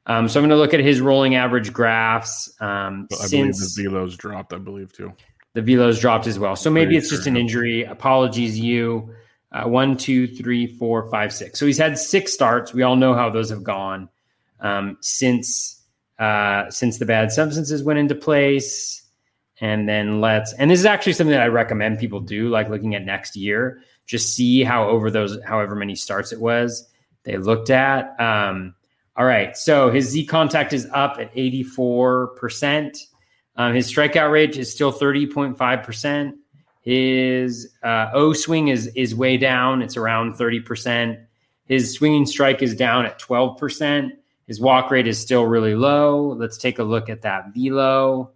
Um, so I'm going to look at his rolling average graphs. Um, I since believe the velo's dropped. I believe too. The velo's dropped as well. So maybe Pretty it's sure. just an injury. Apologies, you. Uh, one, two, three, four, five, six. So he's had six starts. We all know how those have gone um, since uh, since the bad substances went into place. And then let's and this is actually something that I recommend people do, like looking at next year. Just see how over those however many starts it was they looked at. Um, all right, so his Z contact is up at eighty four percent. Um, his strikeout rate is still 30.5%. His uh, O swing is, is way down. It's around 30%. His swinging strike is down at 12%. His walk rate is still really low. Let's take a look at that velo.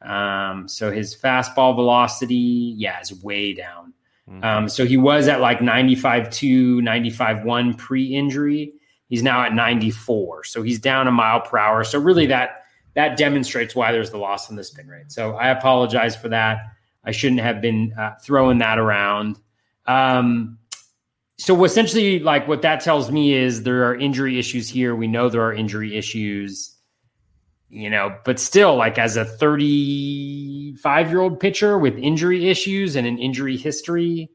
Um, so his fastball velocity, yeah, is way down. Mm-hmm. Um, so he was at like 95.2, 95.1 pre injury. He's now at 94. So he's down a mile per hour. So really that that demonstrates why there's the loss in the spin rate. So I apologize for that. I shouldn't have been uh, throwing that around. Um, so essentially, like what that tells me is there are injury issues here. We know there are injury issues. you know, but still, like as a 35 year old pitcher with injury issues and an injury history,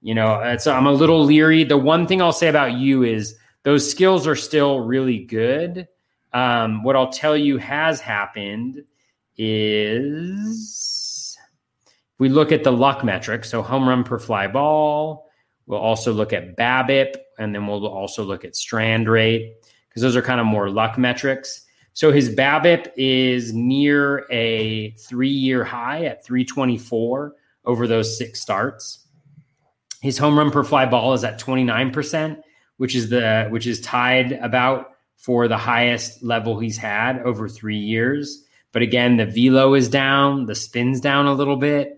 you know, it's, I'm a little leery. The one thing I'll say about Yu is those skills are still really good. Um, what I'll tell you has happened is we look at the luck metric, so home run per fly ball. We'll also look at BABIP, and then we'll also look at strand rate because those are kind of more luck metrics. So his BABIP is near a three-year high at 324 over those six starts. His home run per fly ball is at 29%, which is the which is tied about for the highest level he's had over three years. But again, the velo is down, the spin's down a little bit.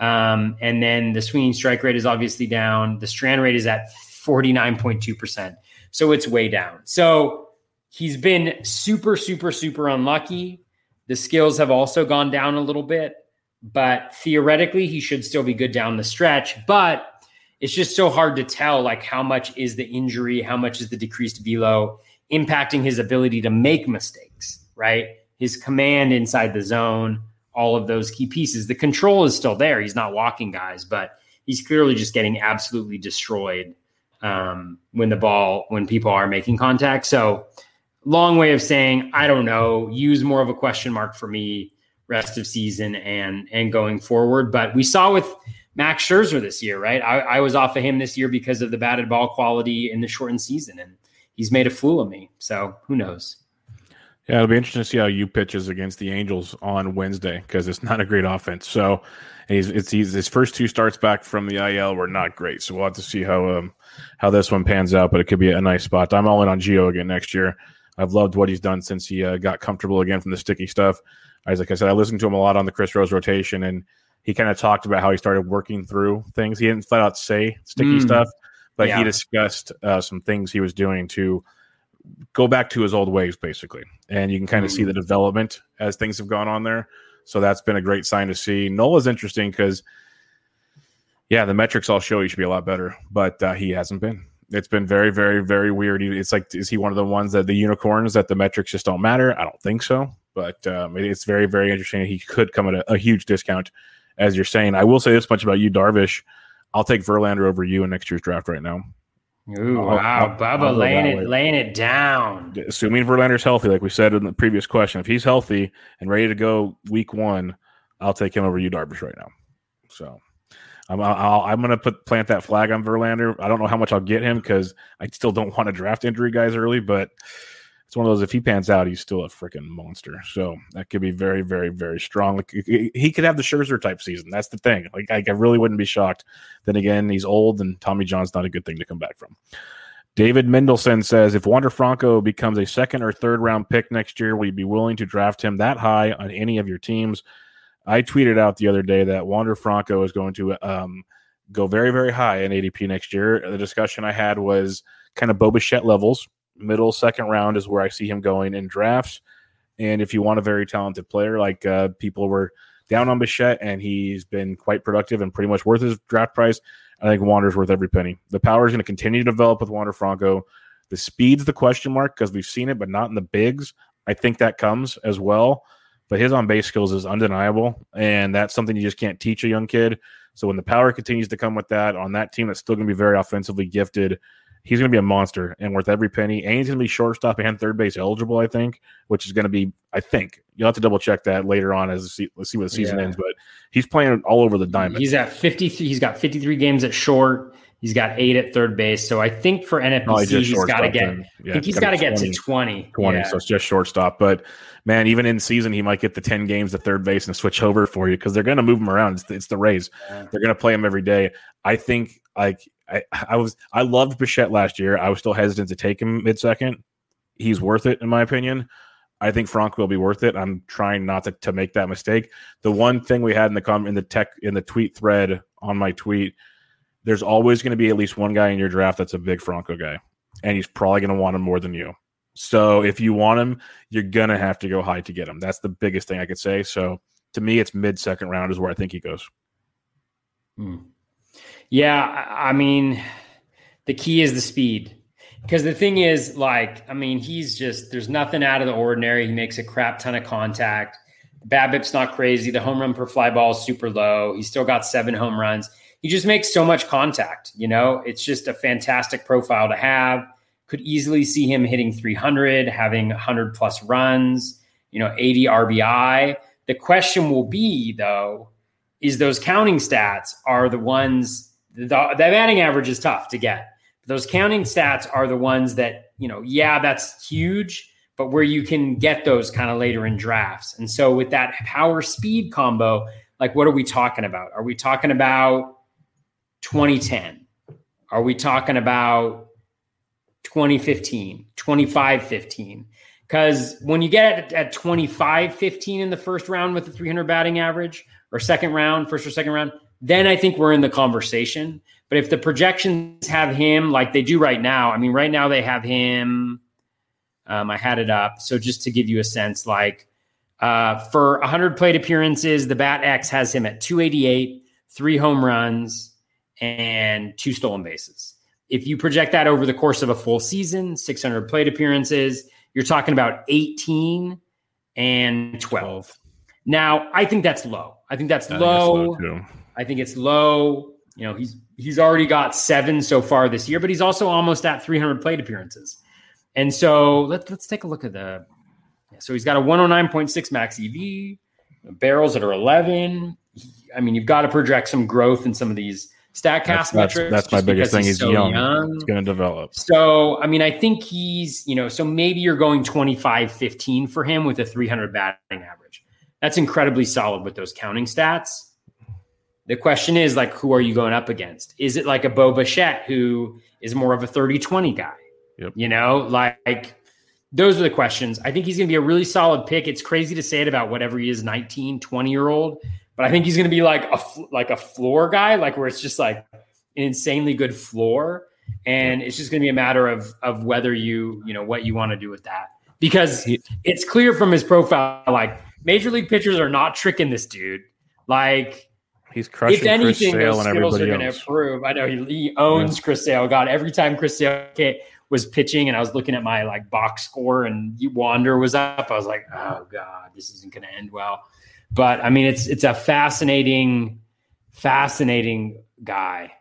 Um, and then the swinging strike rate is obviously down. The strand rate is at 49.2%. So it's way down. So he's been super, super, super unlucky. The skills have also gone down a little bit, but theoretically, he should still be good down the stretch. But it's just so hard to tell like how much is the injury, how much is the decreased velo impacting his ability to make mistakes, right? his command inside the zone, all of those key pieces. The control is still there. He's not walking guys, but he's clearly just getting absolutely destroyed um, when the ball, when people are making contact. So, long way of saying, I don't know. Use more of a question mark for me rest of season and and going forward. But we saw with Max Scherzer this year, right? I, I was off of him this year because of the batted ball quality in the shortened season, and he's made a fool of me. So who knows? Yeah, it'll be interesting to see how Yu pitches against the Angels on Wednesday because it's not a great offense. So he's it's he's, his first two starts back from the IL were not great. So we'll have to see how um how this one pans out. But it could be a nice spot. I'm all in on Gio again next year. I've loved what he's done since he uh, got comfortable again from the sticky stuff. As like I said, I listened to him a lot on the Chris Rose rotation, and he kind of talked about how he started working through things. He didn't flat out say sticky mm. stuff, but yeah. he discussed uh, some things he was doing to go back to his old ways, basically. And you can kind of see the mm. development as things have gone on there. So that's been a great sign to see. Nola's interesting because, yeah, the metrics all show he should be a lot better, but uh, he hasn't been. It's been very, very, very weird. It's like, is he one of the ones that the unicorns that the metrics just don't matter? I don't think so, but um, it's very, very interesting. He could come at a, a huge discount, as you're saying. I will say this much about Yu, Darvish. I'll take Verlander over Yu in next year's draft right now. Ooh, wow, Bubba laying it laying it down. Assuming Verlander's healthy, like we said in the previous question, if he's healthy and ready to go week one, I'll take him over Yu, Darvish, right now. So I'm i am going to put plant that flag on Verlander. I don't know how much I'll get him because I still don't want to draft injury guys early, but it's one of those. If he pans out, he's still a freaking monster. So that could be very, very, very strong. Like he could have the Scherzer type season. That's the thing. Like I, really wouldn't be shocked. Then again, he's old, and Tommy John's not a good thing to come back from. David Mendelson says, if Wander Franco becomes a second or third round pick next year, will you be willing to draft him that high on any of your teams? I tweeted out the other day that Wander Franco is going to um, go very, very high in ADP next year. The discussion I had was kind of Bo Bichette levels, middle second round is where I see him going in drafts. And if you want a very talented player, like uh, people were down on Bichette, and he's been quite productive and pretty much worth his draft price, I think Wander's worth every penny. The power is going to continue to develop with Wander Franco. The speed's the question mark because we've seen it, but not in the bigs. I think that comes as well. But his on base skills is undeniable, and that's something you just can't teach a young kid. So when the power continues to come with that on that team that's still going to be very offensively gifted, he's going to be a monster and worth every penny. And he's going to be shortstop and third base eligible, I think, which is going to be, I think, you'll have to double check that later on as see, let's see what the season yeah. ends. But he's playing all over the diamond. He's at 53. He's got 53 games at short. He's got eight at third base. So I think for NFBC, he's got to get. Yeah, I think he's got to get to 20. 20. Yeah. So it's just shortstop. But man, even in season, he might get the 10 games to third base and switch over for you because they're going to move him around. It's, it's the Rays. They're going to play him every day. I think like I, I was I loved Bichette last year. I was still hesitant to take him mid second. He's worth it in my opinion. I think Frank will be worth it. I'm trying not to, to make that mistake. The one thing we had in the com in the tech in the tweet thread on my tweet, there's always going to be at least one guy in your draft that's a big Franco guy, and he's probably going to want him more than you. So if you want him, you're gonna have to go high to get him. That's the biggest thing I could say. So to me, it's mid second round is where I think he goes. Hmm. Yeah, I mean, the key is the speed. Because the thing is, like, I mean, he's just there's nothing out of the ordinary. He makes a crap ton of contact. BABIP's not crazy. The home run per fly ball is super low. He's still got seven home runs. He just makes so much contact. You know, it's just a fantastic profile to have. Could easily see him hitting 300, having 100 plus runs, you know, 80 RBI. The question will be, though, is those counting stats are the ones, the, the batting average is tough to get. Those counting stats are the ones that, you know, yeah, that's huge but where you can get those kind of later in drafts. And so with that power speed combo, like what are we talking about? Are we talking about 2010? Are we talking about 2015, 2515? Because when you get at, at 25 15 in the first round with the 300 batting average, or second round, first or second round, then I think we're in the conversation. But if the projections have him like they do right now, I mean, right now they have him um, I had it up. So just to give you a sense, like uh, for 100 plate appearances, the Bat X has him at 288, three home runs, and two stolen bases. If you project that over the course of a full season, 600 plate appearances, you're talking about 18 and 12. Now, I think that's low. I think that's I low. Think low I think it's low. You know, he's he's already got seven so far this year, but he's also almost at 300 plate appearances. And so let's let's take a look at the. So he's got a 109.6 max EV, barrels that are 11. I mean, you've got to project some growth in some of these Statcast that's, metrics. That's, that's my biggest thing. He's, he's so young. young. He's going to develop. So, I mean, I think he's, you know, so maybe you're going 25 15 for him with a 300 batting average. That's incredibly solid with those counting stats. The question is, like, who are you going up against? Is it like a Bo Bichette who is more of a 30 20 guy? Yep. You know, like those are the questions. I think he's going to be a really solid pick. It's crazy to say it about whatever he is 19, 20 year old, but I think he's going to be like a like a floor guy, like where it's just like an insanely good floor and it's just going to be a matter of of whether you, you know, what you want to do with that. Because it's clear from his profile like major league pitchers are not tricking this dude. Like He's crushing if anything, Chris Sale those skills are going to improve. I know he, he owns yeah. Chris Sale. God, every time Chris Sale was pitching and I was looking at my like box score and Wander was up, I was like, oh God, this isn't going to end well. But I mean, it's it's a fascinating, fascinating guy.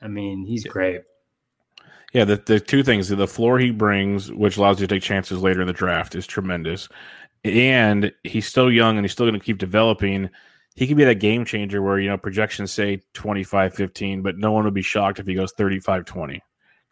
I mean, he's great. Yeah, the, the two things the floor he brings, which allows you to take chances later in the draft, is tremendous. And he's still young and he's still going to keep developing. He could be that game changer where, you know, projections say 25 15, but no one would be shocked if he goes 35 20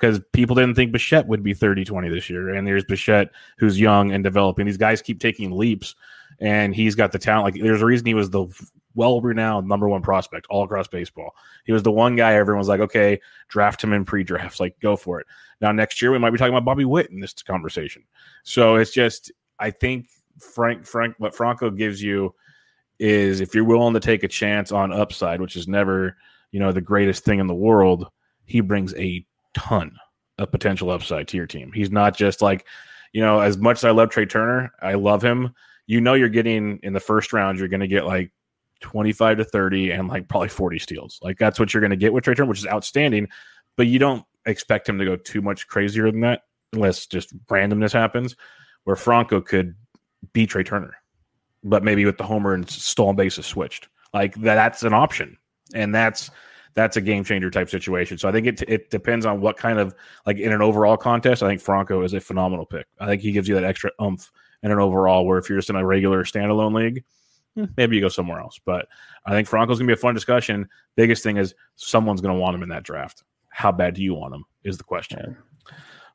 because people didn't think Bichette would be 30 20 this year. And there's Bichette who's young and developing. These guys keep taking leaps, and he's got the talent. Like, there's a reason he was the well renowned number one prospect all across baseball. He was the one guy everyone was like, okay, draft him in pre drafts, like, go for it. Now, next year, we might be talking about Bobby Witt in this conversation. So it's just, I think Frank, Frank, what Franco gives you is if you're willing to take a chance on upside, which is never, you know, the greatest thing in the world, he brings a ton of potential upside to your team. He's not just like, you know, as much as I love Trea Turner, I love him. You know, you're getting in the first round, you're going to get like 25 to 30 and like probably 40 steals. Like that's what you're going to get with Trea Turner, which is outstanding. But you don't expect him to go too much crazier than that unless just randomness happens. Where Franco could be Trea Turner, but maybe with the homer and stolen bases switched. Like that's an option. And that's that's a game changer type situation. So I think it it depends on what kind of like in an overall contest. I think Franco is a phenomenal pick. I think he gives you that extra oomph in an overall. Where if you're just in a regular standalone league, hmm, maybe you go somewhere else. But I think Franco's gonna be a fun discussion. Biggest thing is someone's gonna want him in that draft. How bad do you want him? Is the question.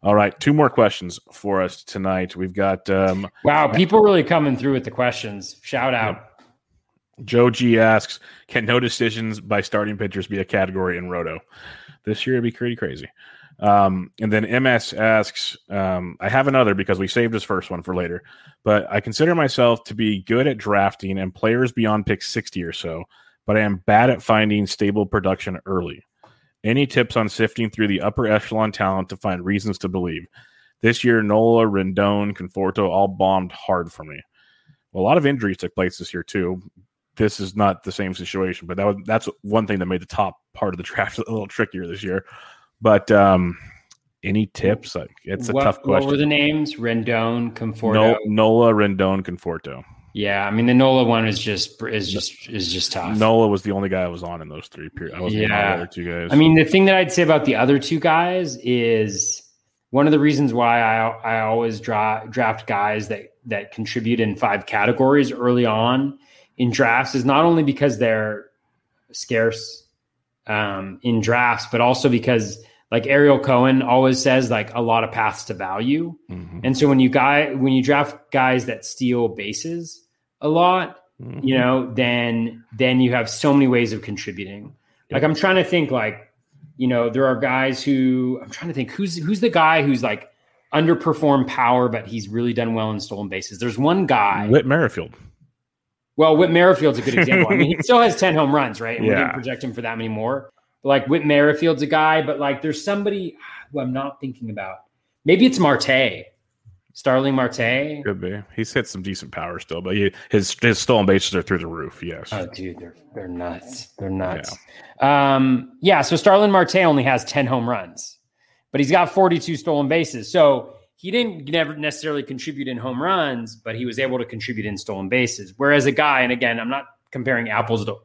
All right, two more questions for us tonight. We've got um, wow, people really coming through with the questions. Shout out. Joe G asks, can no decisions by starting pitchers be a category in Roto? This year it'd be pretty crazy. Um, and then MS asks, um, I have another because we saved his first one for later, but I consider myself to be good at drafting and players beyond pick 60 or so, but I am bad at finding stable production early. Any tips on sifting through the upper echelon talent to find reasons to believe? This year, Nola, Rendon, Conforto all bombed hard for me. Well, a lot of injuries took place this year too this is not the same situation. But that was that's one thing that made the top part of the draft a little trickier this year. But um, Any tips? Like it's a what, tough question. What were the names? Rendon, Conforto. No, Nola, Rendon, Conforto. Yeah, I mean the Nola one is just is just is just tough. Nola was the only guy I was on in those three periods. I wasn't on the Yeah. other two guys. I mean, the thing that I'd say about the other two guys is one of the reasons why I I always dra- draft guys that that contribute in five categories early on in drafts is not only because they're scarce um, in drafts, but also because like Ariel Cohen always says, like a lot of paths to value. Mhm. And so when you guy when you draft guys that steal bases a lot, Mhm. you know, then then you have so many ways of contributing. Like I'm trying to think like, you know, there are guys who I'm trying to think who's who's the guy who's like underperformed power, but he's really done well in stolen bases. There's one guy. Whit Merrifield. Well, Whit Merrifield's a good example. I mean, he still has 10 home runs, right? And we Yeah. didn't project him for that many more. But like Whit Merrifield's a guy, but like there's somebody who I'm not thinking about. Maybe it's Marte. Starling Marte. Could be. He's hit some decent power still, but he, his his stolen bases are through the roof. Yes. Oh, dude, they're they're nuts. They're nuts. Um, yeah. So Starling Marte only has ten home runs, but he's got forty-two stolen bases. So he didn't never necessarily contribute in home runs, but he was able to contribute in stolen bases. Whereas a guy, and again, I'm not comparing apples to,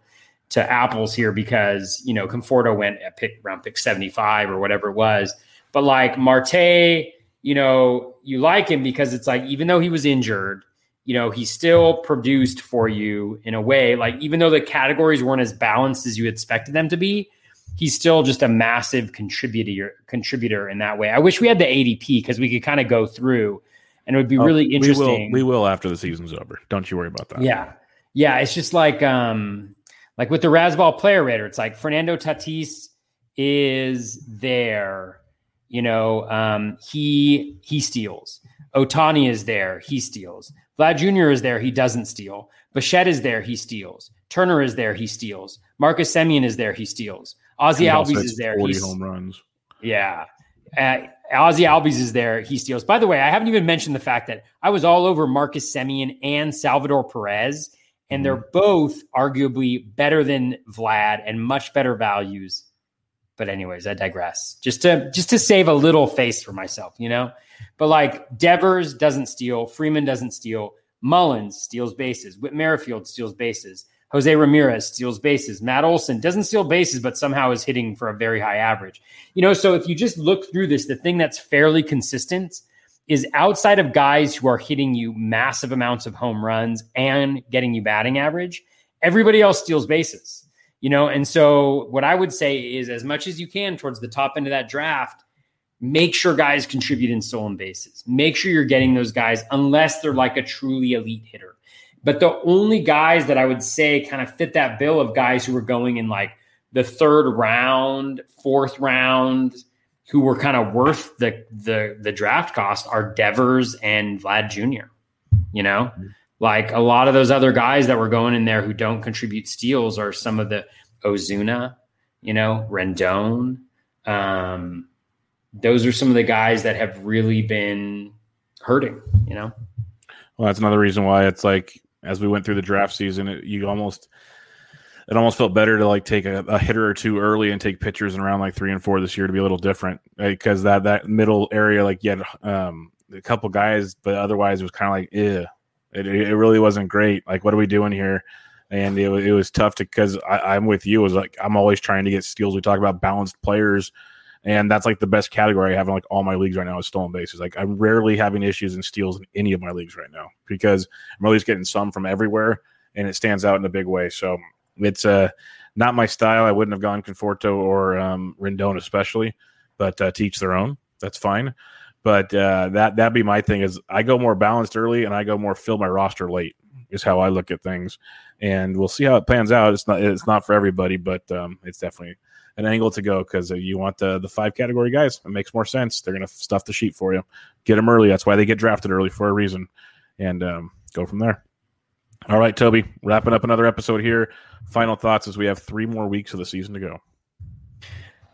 to apples here because you know Conforto went at pick round pick seventy-five or whatever it was, but like Marte, you know, you like him because it's like even though he was injured you know, he still produced for you in a way, like even though the categories weren't as balanced as you expected them to be, he's still just a massive contributor contributor in that way. I wish we had the ADP because we could kind of go through and it would be Oh, really interesting. We will, we will after the season's over. Don't you worry about that. Yeah. Yeah. It's just like um like with the Razzball player rater, it's like Fernando Tatis is there, you know, um, he he steals. Ohtani is there, he steals. Vlad Jr. is there, he doesn't steal. Bichette is there, he steals. Turner is there, he steals. Marcus Semien is there, he steals. Ozzie Albies is there, 40 he's home runs. yeah. Uh, Ozzie Albies is there. He steals. By the way, I haven't even mentioned the fact that I was all over Marcus Semien and Salvador Perez, and they're both arguably better than Vlad and much better values. But anyways, I digress. Just to just to save a little face for myself, you know. But like Devers doesn't steal, Freeman doesn't steal, Mullins steals bases, Whit Merrifield steals bases, Jose Ramirez steals bases, Matt Olson doesn't steal bases, but somehow is hitting for a very high average. You know, so if you just look through this, the thing that's fairly consistent is outside of guys who are hitting you massive amounts of home runs and getting you batting average, everybody else steals bases. You know, and so what I would say is as much as you can towards the top end of that draft, make sure guys contribute in stolen bases. Make sure you're getting those guys unless they're like a truly elite hitter. But the only guys that I would say kind of fit that bill of guys who were going in like the third round, fourth round, who were kind of worth the the the draft cost are Devers and Vlad Jr. You know, mm-hmm. Like a lot of those other guys that were going in there who don't contribute steals are some of the Ozuna, you know, Rendon. Um, those are some of the guys that have really been hurting. You know, Well, that's another reason why it's like as we went through the draft season, it, you almost it almost felt better to like take a, a hitter or two early and take pitchers in around like three and four this year to be a little different because that that middle area like you had um, a couple guys, but otherwise it was kind of like yeah, it, it really wasn't great. Like what are we doing here? And it, it was tough to because I'm with you. It was like I'm always trying to get steals. We talk about balanced players and that's like the best category I have in like all my leagues right now is stolen bases. Like I'm rarely having issues in steals in any of my leagues right now because I'm always getting some from everywhere, and it stands out in a big way. So it's uh not my style. I wouldn't have gone Conforto or um, Rendon especially, but uh, teach their own. That's fine. But uh, that that be my thing is I go more balanced early and I go more fill my roster late is how I look at things, and we'll see how it pans out. It's not it's not for everybody, but um, it's definitely an angle to go because you want the the five category guys. It makes more sense. They're to stuff the sheet for you. Get them early. That's why they get drafted early for a reason, and um, go from there. All right, Toby, wrapping up another episode here. Final thoughts as we have three more weeks of the season to go.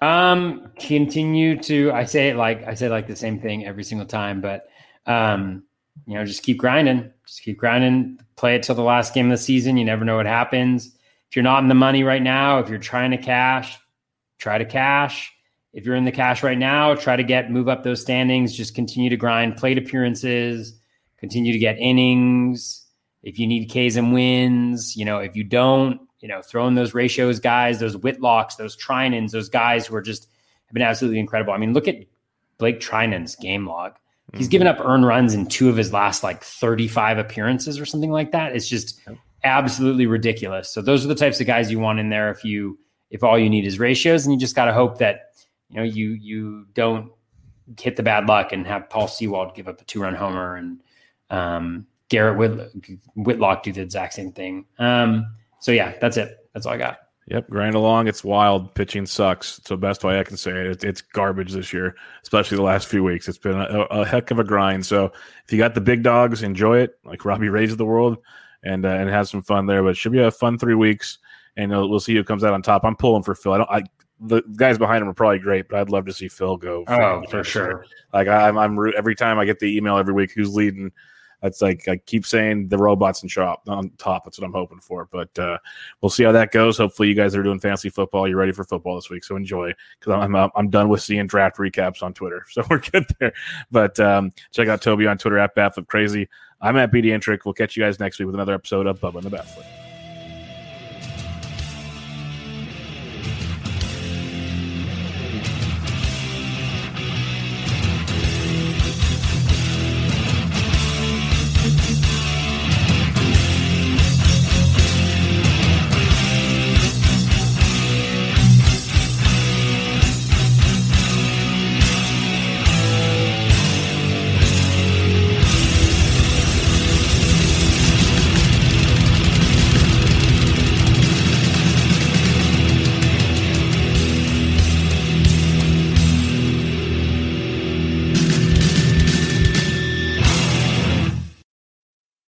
Um, continue to I say it like I say like the same thing every single time, but um, you know, just keep grinding, just keep grinding, play it till the last game of the season. You never know what happens. If you're not in the money right now, if you're trying to cash, try to cash. if you're in the cash right now, try to get move up those standings. Just continue to grind plate appearances, continue to get innings. If you need Ks and wins, you know, if you don't, you know, throwing those ratios guys, those Whitlocks, those Treinens, those guys who are just have been absolutely incredible. I mean, look at Blake Treinen's game log. He's mm-hmm. given up earned runs in two of his last like 35 appearances or something like that. It's just absolutely ridiculous. So those are the types of guys you want in there if you if all you need is ratios and you just got to hope that you know you you don't hit the bad luck and have Paul Sewald give up a two run homer and um, Garrett Whit- Whitlock do the exact same thing. Um, so yeah, that's it. That's all I got. Yep, grind along. It's wild. Pitching sucks. So best way I can say it. It's garbage this year, especially the last few weeks. It's been a, a, heck of a grind. So if you got the big dogs, enjoy it, like Robbie Rays of the world, and uh, and have some fun there. But it should be a fun three weeks, and we'll see who comes out on top. I'm pulling for Phil. I don't. I the guys behind him are probably great, but I'd love to see Phil go. Oh, for sure. Like I'm, I'm every time I get the email every week, who's leading that's like I keep saying the robots in shop on top. That's what I'm hoping for. But uh, we'll see how that goes. Hopefully, you guys are doing fantasy football. You're ready for football this week, so enjoy because I'm I'm done with seeing draft recaps on Twitter. So we're good there. But um, check out Toby on Twitter at Batflip Crazy. I'm at BD Intric. We'll catch you guys next week with another episode of Bubba and the Batflip.